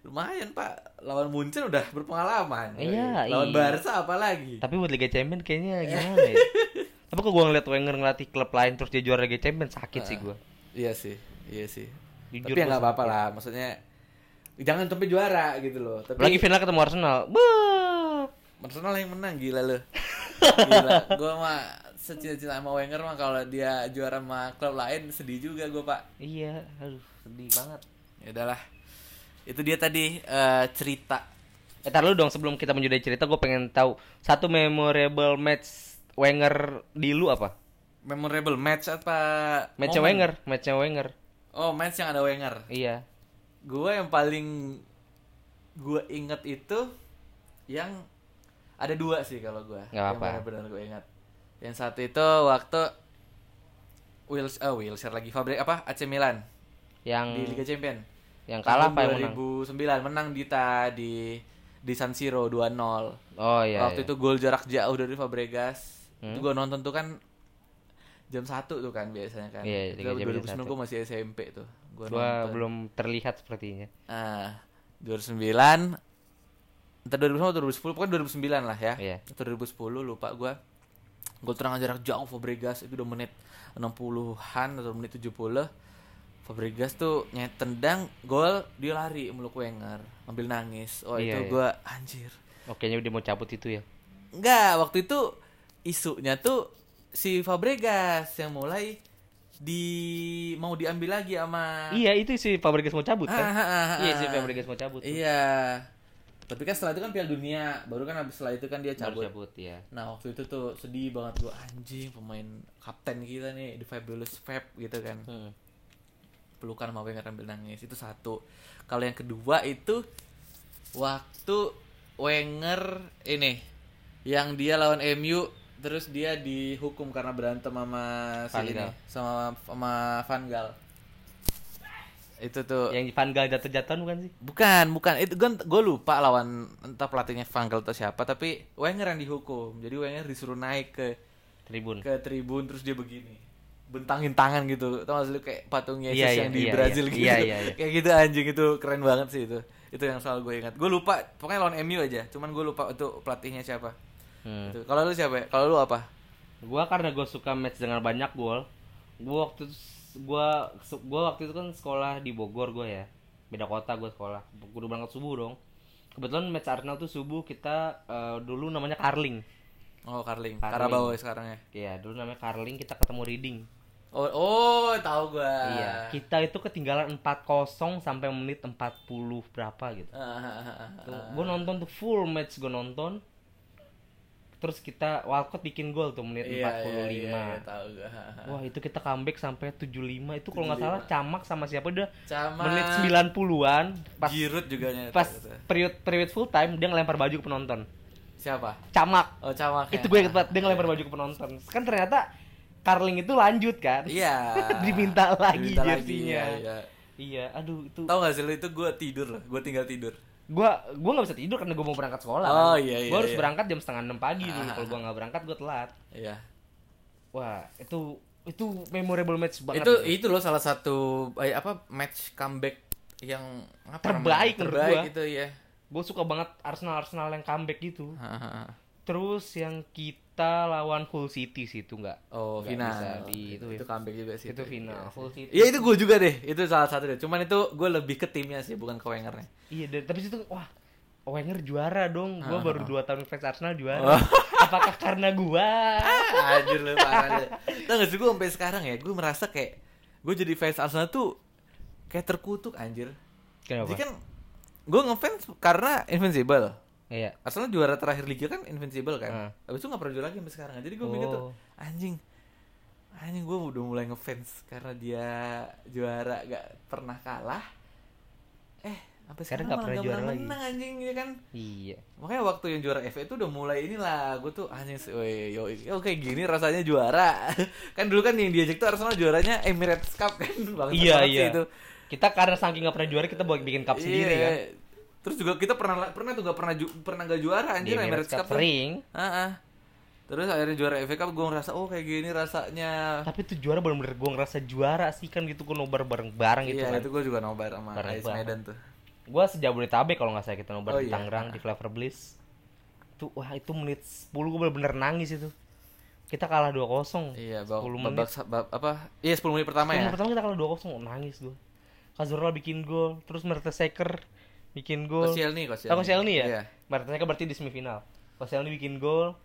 [SPEAKER 1] Lumayan Pak. Lawan Munchen udah berpengalaman.
[SPEAKER 2] Iya,
[SPEAKER 1] Lawan
[SPEAKER 2] iya.
[SPEAKER 1] Barca apalagi.
[SPEAKER 2] Tapi buat Liga Champions kayaknya gimana ya? Tapi kok gua ngeliat Wenger ngelatih klub lain terus dia juara Liga Champions sakit sih gua.
[SPEAKER 1] Iya sih, iya sih.
[SPEAKER 2] Jujur
[SPEAKER 1] Tapi ya nggak apa-apa lah. Maksudnya jangan sampai juara gitu loh. Tapi
[SPEAKER 2] Lagi final ketemu Arsenal. Beuh.
[SPEAKER 1] Arsenal yang menang gila lo. Gila. Gua mah secita-cita sama Wenger mah kalau dia juara sama klub lain sedih juga gua, Pak.
[SPEAKER 2] Iya, aduh, sedih banget.
[SPEAKER 1] Ya udahlah. Itu dia tadi eh, cerita
[SPEAKER 2] Eh, tar lu dong sebelum kita menyudahi cerita gue pengen tahu satu memorable match Wenger di lu apa?
[SPEAKER 1] memorable match apa momen?
[SPEAKER 2] Wenger, matchnya Wenger.
[SPEAKER 1] Oh, match yang ada Wenger.
[SPEAKER 2] Iya.
[SPEAKER 1] Gua yang paling gua inget itu yang ada dua sih kalau gua.
[SPEAKER 2] Nggak
[SPEAKER 1] yang
[SPEAKER 2] apa.
[SPEAKER 1] benar-benar gua ingat. Yang satu itu waktu Wils oh Wilshere lagi Fabregas apa AC Milan
[SPEAKER 2] yang
[SPEAKER 1] di Liga Champion.
[SPEAKER 2] Yang kalah apa yang menang
[SPEAKER 1] 2009 menang Dita di di San Siro 2-0.
[SPEAKER 2] oh iya
[SPEAKER 1] Waktu
[SPEAKER 2] iya.
[SPEAKER 1] itu gol jarak jauh dari Fabregas.
[SPEAKER 2] Hmm.
[SPEAKER 1] Itu gua nonton tuh kan jam 1 tuh kan biasanya kan.
[SPEAKER 2] Iya, Champions
[SPEAKER 1] 2009
[SPEAKER 2] satu.
[SPEAKER 1] gua masih SMP tuh. Nonton.
[SPEAKER 2] belum terlihat sepertinya
[SPEAKER 1] Ah, 2009 Entah 2009 atau 2010 Pokoknya 2009 lah ya
[SPEAKER 2] Iya.
[SPEAKER 1] Atau 2010 lupa gua Gol tendangan jarak jauh Fabregas Itu udah menit 60-an Atau menit 70 Fabregas tuh nyet tendang Gol Dia lari meluk Wenger Ambil nangis Oh
[SPEAKER 2] Iya,
[SPEAKER 1] itu
[SPEAKER 2] iya.
[SPEAKER 1] gua Anjir
[SPEAKER 2] oke nya dia mau cabut itu ya
[SPEAKER 1] Enggak Waktu itu Isunya tuh Si Fabregas Yang mulai di mau diambil lagi sama
[SPEAKER 2] iya itu si Fabregas mau cabut
[SPEAKER 1] Ah,
[SPEAKER 2] kan
[SPEAKER 1] ah, ah,
[SPEAKER 2] iya si
[SPEAKER 1] ah.
[SPEAKER 2] Fabregas mau cabut tuh.
[SPEAKER 1] Iya. Tapi kan setelah itu kan Piala Dunia, baru kan habis setelah itu kan dia
[SPEAKER 2] Baru
[SPEAKER 1] cabut.
[SPEAKER 2] cabut ya
[SPEAKER 1] Nah waktu itu tuh sedih banget gua anjing pemain kapten kita nih The Fabulous Fab gitu kan.
[SPEAKER 2] Hmm.
[SPEAKER 1] Pelukan sama Wenger ambil nangis itu satu. Kalau yang kedua itu waktu Wenger ini yang dia lawan MU terus dia dihukum karena berantem sama si ini sama sama Van Gaal. Itu tuh
[SPEAKER 2] yang Van Gaal jatuh-jatuhan bukan sih
[SPEAKER 1] Bukan, bukan. Itu gue gue lupa lawan entah pelatihnya Van Gaal atau siapa, tapi Wenger yang dihukum. Jadi Wenger disuruh naik ke
[SPEAKER 2] tribun
[SPEAKER 1] ke tribun terus dia begini. Bentangin tangan gitu. Tau gak sih lu kayak patung Yesus
[SPEAKER 2] Iya,
[SPEAKER 1] yang
[SPEAKER 2] iya,
[SPEAKER 1] di
[SPEAKER 2] iya,
[SPEAKER 1] Brazil
[SPEAKER 2] iya.
[SPEAKER 1] gitu.
[SPEAKER 2] Iya, iya, iya.
[SPEAKER 1] kayak gitu anjing itu keren banget sih itu. Itu yang selalu gue ingat. Gue lupa, pokoknya lawan MU aja. Cuman gue lupa itu pelatihnya siapa.
[SPEAKER 2] Hmm.
[SPEAKER 1] Kalau lu siapa? ya? Kalau lu apa?
[SPEAKER 2] Gua karena gue suka match dengan banyak gol. Gua waktu su- gua waktu itu kan sekolah di Bogor gua ya. Beda kota gua sekolah. Kudu berangkat subuh dong. Kebetulan match Arsenal tuh subuh kita eh, dulu namanya Carling.
[SPEAKER 1] Oh, Carling.
[SPEAKER 2] Carling.
[SPEAKER 1] Carabao sekarang ya.
[SPEAKER 2] Iya, dulu namanya Carling kita ketemu Reading.
[SPEAKER 1] Oh, oh, tahu gua.
[SPEAKER 2] Iya, kita itu ketinggalan 4-0 sampai menit 40 berapa gitu.
[SPEAKER 1] Ah, ah, ah, ah,
[SPEAKER 2] Tuh, gua nonton tuh full match gua nonton. Terus kita Walcott bikin gol tuh menit 45.
[SPEAKER 1] Iya, iya, iya, iya, tahu gua.
[SPEAKER 2] Wah itu kita comeback sampai 75 itu kalau nggak salah Camak sama siapa udah
[SPEAKER 1] Sama
[SPEAKER 2] menit 90-an pas
[SPEAKER 1] Giroud juga nyetak
[SPEAKER 2] pas
[SPEAKER 1] gitu.
[SPEAKER 2] period period full time dia ngelempar baju ke penonton.
[SPEAKER 1] Siapa?
[SPEAKER 2] Camak.
[SPEAKER 1] Oh, Camak.
[SPEAKER 2] Itu gue inget banget dia ngelempar baju ke penonton. Kan ternyata Carling itu lanjut kan.
[SPEAKER 1] Iya.
[SPEAKER 2] Diminta lagi
[SPEAKER 1] Diminta
[SPEAKER 2] jersinya.
[SPEAKER 1] iya, iya.
[SPEAKER 2] Iya, aduh itu
[SPEAKER 1] Tahu gak sih lu itu gue tidur loh, gue tinggal tidur.
[SPEAKER 2] gua gua nggak bisa tidur karena gua mau berangkat sekolah.
[SPEAKER 1] Oh,
[SPEAKER 2] kan.
[SPEAKER 1] iya, iya,
[SPEAKER 2] Gua harus
[SPEAKER 1] iya.
[SPEAKER 2] berangkat jam setengah enam pagi dulu.
[SPEAKER 1] Ah.
[SPEAKER 2] Kalau gua nggak berangkat gua telat.
[SPEAKER 1] Iya.
[SPEAKER 2] Wah, itu itu memorable match banget.
[SPEAKER 1] Itu itu loh salah satu eh, apa match comeback yang apa
[SPEAKER 2] Terbaik
[SPEAKER 1] namanya? terbaik
[SPEAKER 2] gua.
[SPEAKER 1] itu ya.
[SPEAKER 2] Gue suka banget Arsenal Arsenal yang comeback gitu. Terus yang kita lawan Hull City sih itu nggak
[SPEAKER 1] Oh,
[SPEAKER 2] nggak
[SPEAKER 1] final.
[SPEAKER 2] bisa di itu,
[SPEAKER 1] itu
[SPEAKER 2] ya.
[SPEAKER 1] comeback juga sih.
[SPEAKER 2] itu final
[SPEAKER 1] Iya.
[SPEAKER 2] Hull City.
[SPEAKER 1] Iya itu gue juga deh, itu salah satu deh. Cuman itu gue lebih ke timnya sih, bukan ke Wengernya.
[SPEAKER 2] Iya, dan, tapi itu wah Wenger juara dong. Gua
[SPEAKER 1] Ah,
[SPEAKER 2] baru
[SPEAKER 1] ah.
[SPEAKER 2] dua tahun fans Arsenal juara.
[SPEAKER 1] Oh.
[SPEAKER 2] Apakah karena gua?
[SPEAKER 1] Anjir lu parah deh. Gak sih gue sampai sekarang ya, gue merasa kayak gue jadi fans Arsenal tuh kayak terkutuk anjir.
[SPEAKER 2] Kenapa?
[SPEAKER 1] Jadi kan gue ngefans karena Invincible.
[SPEAKER 2] Iya.
[SPEAKER 1] Arsenal juara terakhir liga kan Invincible kan.
[SPEAKER 2] Ah.
[SPEAKER 1] Habis itu gak pernah juara lagi sampai sekarang. Jadi gue mikir tuh
[SPEAKER 2] Oh.
[SPEAKER 1] anjing. Anjing gue udah mulai ngefans karena dia juara gak pernah kalah. Eh, sampai
[SPEAKER 2] Sekarang nggak pernah
[SPEAKER 1] nggak
[SPEAKER 2] juara lagi.
[SPEAKER 1] menang anjing ya kan.
[SPEAKER 2] Iya.
[SPEAKER 1] Makanya waktu yang juara FA itu udah mulai inilah gue tuh anjing woi, yo, kayak gini rasanya juara. kan dulu kan yang diajak tuh Arsenal juaranya Emirates Cup kan. Banget
[SPEAKER 2] Iya, iya.
[SPEAKER 1] itu.
[SPEAKER 2] Kita karena saking nggak pernah juara kita buat bikin cup sendiri
[SPEAKER 1] Iya.
[SPEAKER 2] kan.
[SPEAKER 1] Terus juga kita pernah pernah tuh gak pernah ju- pernah gak juara
[SPEAKER 2] Di
[SPEAKER 1] anjir
[SPEAKER 2] Emirates
[SPEAKER 1] Emirates Cup.
[SPEAKER 2] sering.
[SPEAKER 1] Ah, ah. Terus akhirnya juara FA Cup gue ngerasa oh kayak gini rasanya.
[SPEAKER 2] Tapi tuh juara bener-bener gue ngerasa juara sih kan gitu gue nobar bareng-bareng gitu
[SPEAKER 1] iya,
[SPEAKER 2] kan.
[SPEAKER 1] itu gue juga nobar sama
[SPEAKER 2] Bareng banget.
[SPEAKER 1] Medan tuh.
[SPEAKER 2] Gua sejabodetabek kalau nggak salah kita nobar
[SPEAKER 1] Oh,
[SPEAKER 2] di
[SPEAKER 1] iya.
[SPEAKER 2] Tangerang di Flavor Bliss. Tuh wah itu menit 10 gue bener-bener nangis itu. Kita kalah 2-0.
[SPEAKER 1] Iya, bab,
[SPEAKER 2] 10
[SPEAKER 1] babak
[SPEAKER 2] menit.
[SPEAKER 1] sa- bab- apa? Iya, 10 menit pertama
[SPEAKER 2] Menit
[SPEAKER 1] ya.
[SPEAKER 2] pertama kita kalah 2-0 nangis gue. Cazorla bikin gol, terus Mertesacker bikin gol.
[SPEAKER 1] Koscielny, Koscielny.
[SPEAKER 2] Oh, Koscielny ya?
[SPEAKER 1] Iya.
[SPEAKER 2] Mertesacker berarti di semifinal. Koscielny bikin gol,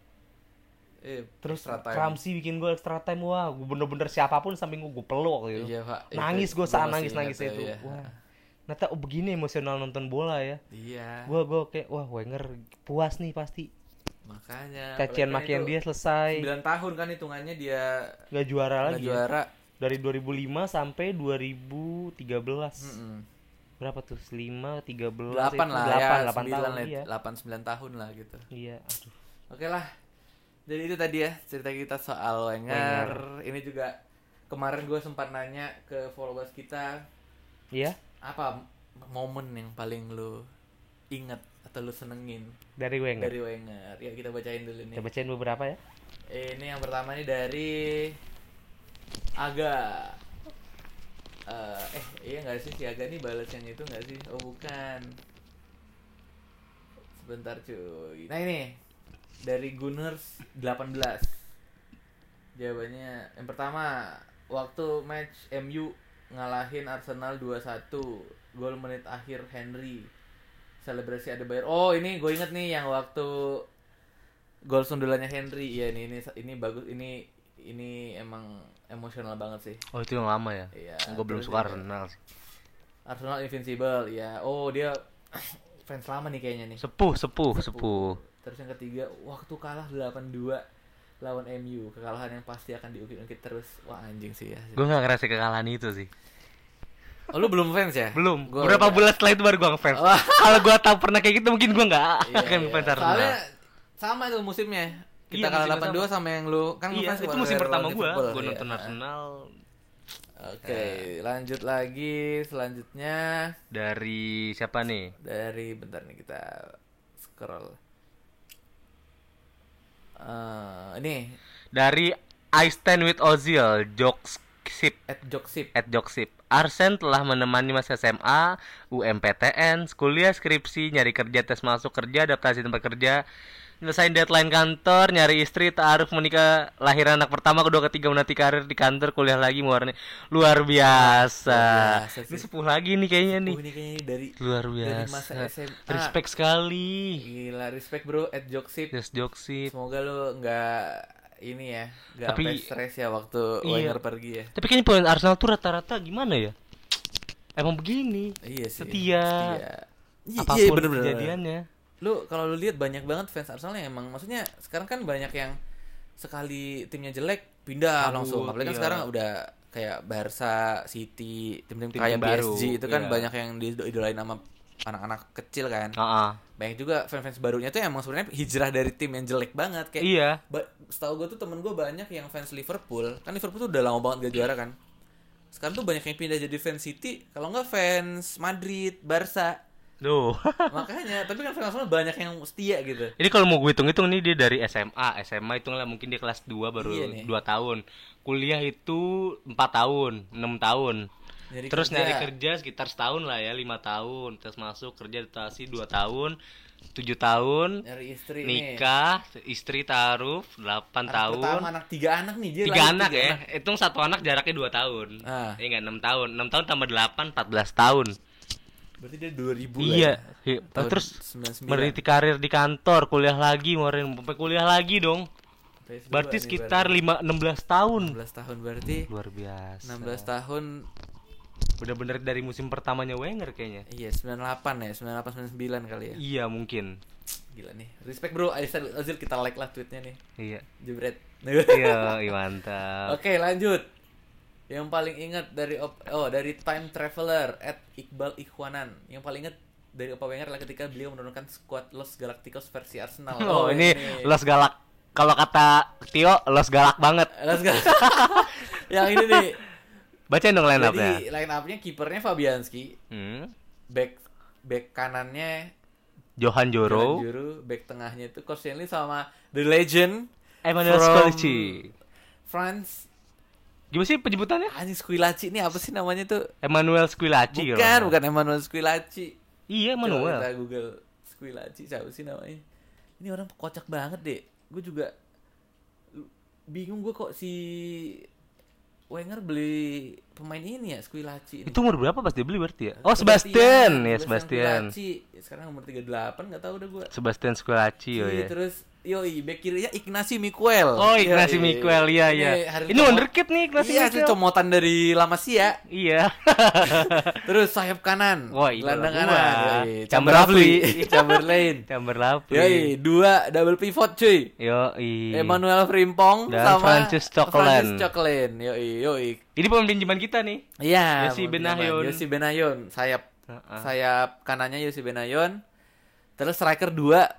[SPEAKER 1] Eh,
[SPEAKER 2] terus. Ramsey bikin gol extra time. Wah, gue bener-bener siapa pun samping gue gue peluk waktu itu.
[SPEAKER 1] Iya, Pak.
[SPEAKER 2] Nangis gue
[SPEAKER 1] gua
[SPEAKER 2] saat
[SPEAKER 1] masih
[SPEAKER 2] nangis nangis
[SPEAKER 1] ingat
[SPEAKER 2] itu.
[SPEAKER 1] iya.
[SPEAKER 2] Wah. Ternyata oh, begini emosional nonton bola ya.
[SPEAKER 1] Iya.
[SPEAKER 2] Gua gua kayak wah Wenger puas nih pasti.
[SPEAKER 1] Makanya.
[SPEAKER 2] Cacian makian dia selesai.
[SPEAKER 1] 9 tahun kan hitungannya dia
[SPEAKER 2] Gak juara
[SPEAKER 1] nggak
[SPEAKER 2] lagi. ya.
[SPEAKER 1] juara.
[SPEAKER 2] Dari 2005 sampai 2013.
[SPEAKER 1] Mm-mm.
[SPEAKER 2] Berapa tuh? 5 13
[SPEAKER 1] Delapan
[SPEAKER 2] itu
[SPEAKER 1] lah
[SPEAKER 2] 8,
[SPEAKER 1] ya,
[SPEAKER 2] 8
[SPEAKER 1] 9
[SPEAKER 2] tahun
[SPEAKER 1] lah,
[SPEAKER 2] iya.
[SPEAKER 1] 8 9 tahun lah gitu.
[SPEAKER 2] Iya, aduh.
[SPEAKER 1] Oke lah. Jadi itu tadi ya cerita kita soal Wenger. Ini juga kemarin gue sempat nanya ke followers kita
[SPEAKER 2] Iya.
[SPEAKER 1] apa momen yang paling lu inget atau lu senengin
[SPEAKER 2] Dari Wenger.
[SPEAKER 1] dari Wenger ya kita bacain dulu nih
[SPEAKER 2] Kita bacain beberapa ya.
[SPEAKER 1] ini yang pertama nih dari Aga Eh, eh iya nggak sih si Aga nih balas yang itu nggak sih? Oh bukan. Sebentar cuy. Nah ini. Dari Gunners 18 jawabannya yang pertama waktu match MU ngalahin Arsenal 2-1 gol menit akhir Henry. Selebrasi ada bayar. Oh ini gue inget nih yang waktu gol sundulannya Henry. Iya ini ini ini bagus. Ini ini emang emosional banget sih
[SPEAKER 2] Oh itu yang lama ya.
[SPEAKER 1] Iya,
[SPEAKER 2] Gue belum suka Arsenal sih.
[SPEAKER 1] Arsenal invincible ya oh dia fans lama nih kayaknya nih
[SPEAKER 2] Sepuh, sepuh, sepuh.
[SPEAKER 1] terus yang ketiga waktu kalah 8-2 lawan MU kekalahan yang pasti akan diungkit-ungkit terus wah anjing sih ya
[SPEAKER 2] Gue gak ngerasa kekalahan itu sih.
[SPEAKER 1] oh lu belum fans ya
[SPEAKER 2] Belum.
[SPEAKER 1] Gua
[SPEAKER 2] Berapa
[SPEAKER 1] udah.
[SPEAKER 2] bulan setelah itu baru gue ngefans.
[SPEAKER 1] Wah.
[SPEAKER 2] Kalau gue tahu pernah kayak gitu mungkin gue nggak
[SPEAKER 1] Iya,
[SPEAKER 2] akan
[SPEAKER 1] iya.
[SPEAKER 2] ngefans Arsenal.
[SPEAKER 1] soalnya sama itu musimnya kita
[SPEAKER 2] Iya,
[SPEAKER 1] kalah
[SPEAKER 2] musimnya
[SPEAKER 1] 82 sama. yang lu kan
[SPEAKER 2] iya, itu musim pertama gue. Gue
[SPEAKER 1] iya.
[SPEAKER 2] nonton Arsenal
[SPEAKER 1] Oke, lanjut lagi selanjutnya
[SPEAKER 2] dari siapa nih?
[SPEAKER 1] dari bentar nih kita scroll. Eh, ini
[SPEAKER 2] Dari I Stand with Ozil, Joksip
[SPEAKER 1] at Joksip.
[SPEAKER 2] at Joksip. Arsen telah menemani masa SMA, UMPTN, kuliah, skripsi, nyari kerja, tes masuk kerja, adaptasi tempat kerja, nyelesain deadline kantor, nyari istri, taaruf menikah, lahir anak pertama, kedua, ketiga, menanti karir di kantor, kuliah lagi, mewarnai luar biasa.
[SPEAKER 1] Luar biasa
[SPEAKER 2] Ini sepuh lagi nih kayaknya nih.
[SPEAKER 1] Ini kayaknya dari
[SPEAKER 2] Luar
[SPEAKER 1] dari masa
[SPEAKER 2] biasa.
[SPEAKER 1] SMA.
[SPEAKER 2] Respect sekali.
[SPEAKER 1] Gila, respect bro at Joksip.
[SPEAKER 2] Yes, Joksip.
[SPEAKER 1] Semoga lu nggak ini ya, nggak
[SPEAKER 2] Tapi-
[SPEAKER 1] stres ya waktu
[SPEAKER 2] Iya.
[SPEAKER 1] Wenger pergi ya.
[SPEAKER 2] Tapi kayaknya pemain Arsenal tuh rata-rata gimana ya? Emang begini.
[SPEAKER 1] Iya sih.
[SPEAKER 2] Setia.
[SPEAKER 1] Iya,
[SPEAKER 2] Apa pun
[SPEAKER 1] iya bener-bener.
[SPEAKER 2] kejadiannya.
[SPEAKER 1] Lu kalau lu lihat banyak banget fans Arsenal yang emang maksudnya sekarang kan banyak yang sekali timnya jelek pindah
[SPEAKER 2] Kabur,
[SPEAKER 1] langsung. Apalagi kan
[SPEAKER 2] iya.
[SPEAKER 1] sekarang udah kayak Barca, City, tim-tim kayak
[SPEAKER 2] baru,
[SPEAKER 1] PSG itu kan
[SPEAKER 2] iya.
[SPEAKER 1] banyak yang diidolain sama anak-anak kecil kan.
[SPEAKER 2] Heeh.
[SPEAKER 1] Banyak juga fans-fans barunya tuh emang sebenarnya hijrah dari tim yang jelek banget kayak
[SPEAKER 2] Iya.
[SPEAKER 1] Ba- setahu gue tuh temen gue banyak yang fans Liverpool kan Liverpool tuh udah lama banget gak juara kan sekarang tuh banyak yang pindah jadi fans City kalau nggak fans Madrid Barca
[SPEAKER 2] Duh.
[SPEAKER 1] makanya tapi kan fans Arsenal banyak yang setia gitu
[SPEAKER 2] Ini kalau mau gue hitung-hitung nih dia dari SMA, SMA itu lah mungkin dia kelas 2 baru
[SPEAKER 1] Iya nih.
[SPEAKER 2] 2 tahun. Kuliah itu 4 tahun, 6 tahun.
[SPEAKER 1] Nyari
[SPEAKER 2] Terus
[SPEAKER 1] kerja.
[SPEAKER 2] nyari kerja sekitar setahun lah ya, 5 tahun. Terus masuk kerja adaptasi 2 tahun, 7 tahun.
[SPEAKER 1] nyari istri nih
[SPEAKER 2] Nikah, istri taruh 8
[SPEAKER 1] anak
[SPEAKER 2] tahun.
[SPEAKER 1] pertama anak tiga anak nih dia
[SPEAKER 2] Tiga
[SPEAKER 1] lahir
[SPEAKER 2] anak
[SPEAKER 1] tiga
[SPEAKER 2] ya. Hitung satu anak jaraknya 2 tahun.
[SPEAKER 1] Ah.
[SPEAKER 2] Iya enggak 6 tahun. 6 tahun tambah 8 14 tahun.
[SPEAKER 1] Berarti dia 2000 lah
[SPEAKER 2] Iya.
[SPEAKER 1] ya.
[SPEAKER 2] Iya.
[SPEAKER 1] Tahun
[SPEAKER 2] Terus
[SPEAKER 1] 99.
[SPEAKER 2] meniti karir di kantor, kuliah lagi, kemarin sampai kuliah lagi dong.
[SPEAKER 1] PS2
[SPEAKER 2] Berarti sekitar 5 16 tahun.
[SPEAKER 1] 16 tahun berarti
[SPEAKER 2] Luar biasa.
[SPEAKER 1] 16 tahun
[SPEAKER 2] Bener-bener dari musim pertamanya Wenger kayaknya.
[SPEAKER 1] iya 98 ya 98 99 kali ya
[SPEAKER 2] Iya, mungkin.
[SPEAKER 1] gila nih respect bro Ozil kita like lah tweetnya nih
[SPEAKER 2] Iya.
[SPEAKER 1] jebret
[SPEAKER 2] iya, mantap.
[SPEAKER 1] Oke lanjut Yang paling ingat dari op oh dari time traveler at Iqbal Ikhwanan. Yang paling ingat dari Opa Wenger adalah ketika beliau menurunkan skuad Los Galacticos versi Arsenal.
[SPEAKER 2] Oh, ini Los Galak. Kalau kata Tio, Los Galak banget.
[SPEAKER 1] Los Gal- Yang ini nih.
[SPEAKER 2] Bacain dong line
[SPEAKER 1] Jadi
[SPEAKER 2] up-nya.
[SPEAKER 1] line up-nya kipernya Fabianski,
[SPEAKER 2] Hmm.
[SPEAKER 1] back back kanannya
[SPEAKER 2] Johan Joro,
[SPEAKER 1] Juru, back tengahnya itu Koscielny sama the legend
[SPEAKER 2] Emmanuel
[SPEAKER 1] from
[SPEAKER 2] Scolci.
[SPEAKER 1] France
[SPEAKER 2] Gimana sih penyebutannya?
[SPEAKER 1] anjing Squillaci ini apa sih namanya tuh?
[SPEAKER 2] Emmanuel Squillaci
[SPEAKER 1] Bukan, bukan Emmanuel Squillaci.
[SPEAKER 2] Iya,
[SPEAKER 1] Coba
[SPEAKER 2] Emmanuel.
[SPEAKER 1] kita Google Squillaci siapa sih namanya? Ini orang kocak banget deh. Gue juga bingung gue kok si Wenger beli pemain ini ya Squillaci ini.
[SPEAKER 2] Itu umur berapa pas dia beli berarti ya? Oh,
[SPEAKER 1] Sebastian,
[SPEAKER 2] Sebastian. Ya, Sebastian.
[SPEAKER 1] Ya, sekarang umur 38 nggak tahu udah gue.
[SPEAKER 2] Sebastian Squillaci oh
[SPEAKER 1] Iya,
[SPEAKER 2] ya.
[SPEAKER 1] terus yoi back kirinya Ignasi Miguel.
[SPEAKER 2] Oh, Ignasi
[SPEAKER 1] Yoi.
[SPEAKER 2] Miguel, iya
[SPEAKER 1] Ini
[SPEAKER 2] iya. Ini
[SPEAKER 1] comot-
[SPEAKER 2] wonderkid nih Ignasi
[SPEAKER 1] Iya, hasil
[SPEAKER 2] Miguel.
[SPEAKER 1] comotan dari La Masia.
[SPEAKER 2] Iya.
[SPEAKER 1] Terus sayap kanan.
[SPEAKER 2] Wah,
[SPEAKER 1] gelandang kanan. Yoi.
[SPEAKER 2] Chamberlain.
[SPEAKER 1] Chamberlain. Chamberlain. Yoi, dua double pivot cuy.
[SPEAKER 2] Yo,
[SPEAKER 1] Emmanuel Frimpong
[SPEAKER 2] Dan
[SPEAKER 1] sama
[SPEAKER 2] Francis Coquelin.
[SPEAKER 1] Francis. Yoi, yoi.
[SPEAKER 2] Ini pemain pinjaman kita nih.
[SPEAKER 1] Iya.
[SPEAKER 2] Yosi
[SPEAKER 1] pinjaman. Yosi Benayoun, sayap
[SPEAKER 2] Heeh.
[SPEAKER 1] sayap kanannya Yosi Benayoun. Terus striker dua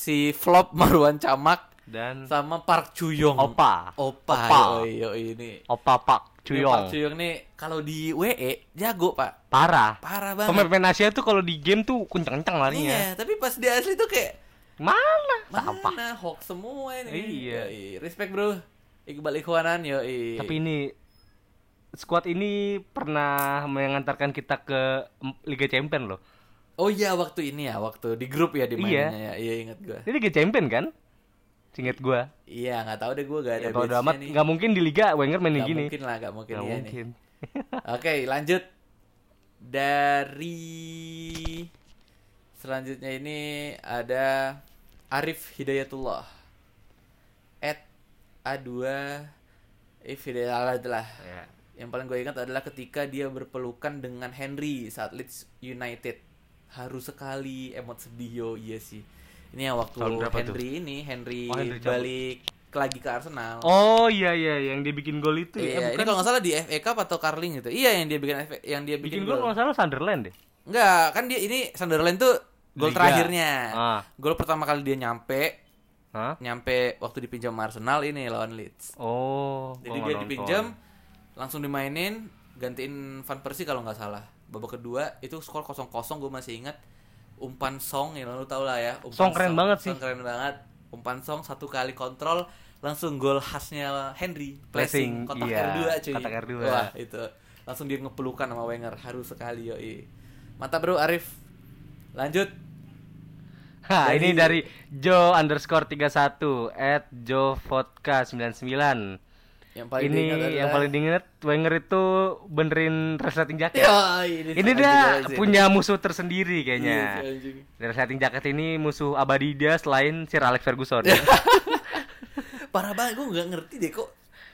[SPEAKER 1] si Flop Marwan Camak
[SPEAKER 2] Dan
[SPEAKER 1] sama Park Chuyong.
[SPEAKER 2] Opa.
[SPEAKER 1] Opa.
[SPEAKER 2] Opa.
[SPEAKER 1] Yoi ini.
[SPEAKER 2] Opa Pak Cuyong.
[SPEAKER 1] Park Cuyong nih kalau di WE jago, Pak.
[SPEAKER 2] Parah.
[SPEAKER 1] Parah banget.
[SPEAKER 2] Pemain-pemain Asia tuh kalau di game tuh kencang-kencang larinya.
[SPEAKER 1] Iya, tapi pas di asli tuh kayak
[SPEAKER 2] Mana? Sampah.
[SPEAKER 1] mana hoax semua ini.
[SPEAKER 2] Iya.
[SPEAKER 1] Yoi. Respect, Bro. Iqbal Ikhwanan, yo.
[SPEAKER 2] Tapi ini squad ini pernah mengantarkan kita ke Liga Champion loh.
[SPEAKER 1] Oh iya waktu ini ya, waktu di grup ya di
[SPEAKER 2] Iya.
[SPEAKER 1] mainnya ya. Iya ingat gua.
[SPEAKER 2] Ini Liga Champion kan? Singet gua.
[SPEAKER 1] Iya, nggak tahu deh gua gak ada
[SPEAKER 2] Ya, kalau udah
[SPEAKER 1] badge-nya
[SPEAKER 2] amat
[SPEAKER 1] nih.
[SPEAKER 2] nggak mungkin di Liga Wenger main
[SPEAKER 1] Nggak
[SPEAKER 2] gini.
[SPEAKER 1] mungkin lah, nggak mungkin iya nih.
[SPEAKER 2] mungkin.
[SPEAKER 1] Oke, lanjut dari selanjutnya ini ada Arif Hidayatullah at A2 If Hidayatullah lah.
[SPEAKER 2] Ya.
[SPEAKER 1] Yang paling gue ingat adalah ketika dia berpelukan dengan Henry saat Leeds United. Haru sekali, emot sedih yo, iya sih. Ini yang waktu
[SPEAKER 2] berapa tuh?
[SPEAKER 1] Henry ini, Henry,
[SPEAKER 2] Oh, Henry cabut.
[SPEAKER 1] balik lagi ke Arsenal.
[SPEAKER 2] Oh iya iya yang dia bikin gol itu
[SPEAKER 1] Iya,
[SPEAKER 2] ya.
[SPEAKER 1] ini kalau nggak salah di FA Cup atau Carling gitu. Iya, yang dia bikin FA, yang dia
[SPEAKER 2] bikin
[SPEAKER 1] bikin,
[SPEAKER 2] gol kalau nggak salah Sunderland deh.
[SPEAKER 1] Enggak, kan dia ini Sunderland tuh gol terakhirnya.
[SPEAKER 2] Ah.
[SPEAKER 1] Gol pertama kali dia nyampe,
[SPEAKER 2] Hah?
[SPEAKER 1] nyampe waktu dipinjam Arsenal ini lawan Leeds.
[SPEAKER 2] Oh.
[SPEAKER 1] Jadi dia
[SPEAKER 2] nggak
[SPEAKER 1] dipinjam, langsung dimainin, gantiin Van Persie kalau nggak salah. Babak kedua itu skor 0-0 gue masih ingat. Umpan Song, ya lu tau lah ya. Umpan
[SPEAKER 2] Song keren banget sih.
[SPEAKER 1] Song keren banget. Umpan Song satu kali kontrol langsung gol khasnya Henry
[SPEAKER 2] Pressing,
[SPEAKER 1] pressing kotak
[SPEAKER 2] iya,
[SPEAKER 1] R2 cuy.
[SPEAKER 2] kotak R2.
[SPEAKER 1] Wah, itu langsung dia ngepelukan sama Wenger harus sekali yoi. Mantap bro Arif. Lanjut.
[SPEAKER 2] Ha,
[SPEAKER 1] Dari-
[SPEAKER 2] ini dari Joe underscore 31 at Joe Vodka 99
[SPEAKER 1] Yang paling
[SPEAKER 2] Ini
[SPEAKER 1] diingat adalah-
[SPEAKER 2] yang paling diingat Wenger itu benerin resleting jaket
[SPEAKER 1] Ya, ini,
[SPEAKER 2] Ini dia punya musuh tersendiri kayaknya
[SPEAKER 1] anjing.
[SPEAKER 2] Resleting jaket ini musuh abadi dia selain Sir Alex Ferguson
[SPEAKER 1] Parah banget gue nggak ngerti deh kok.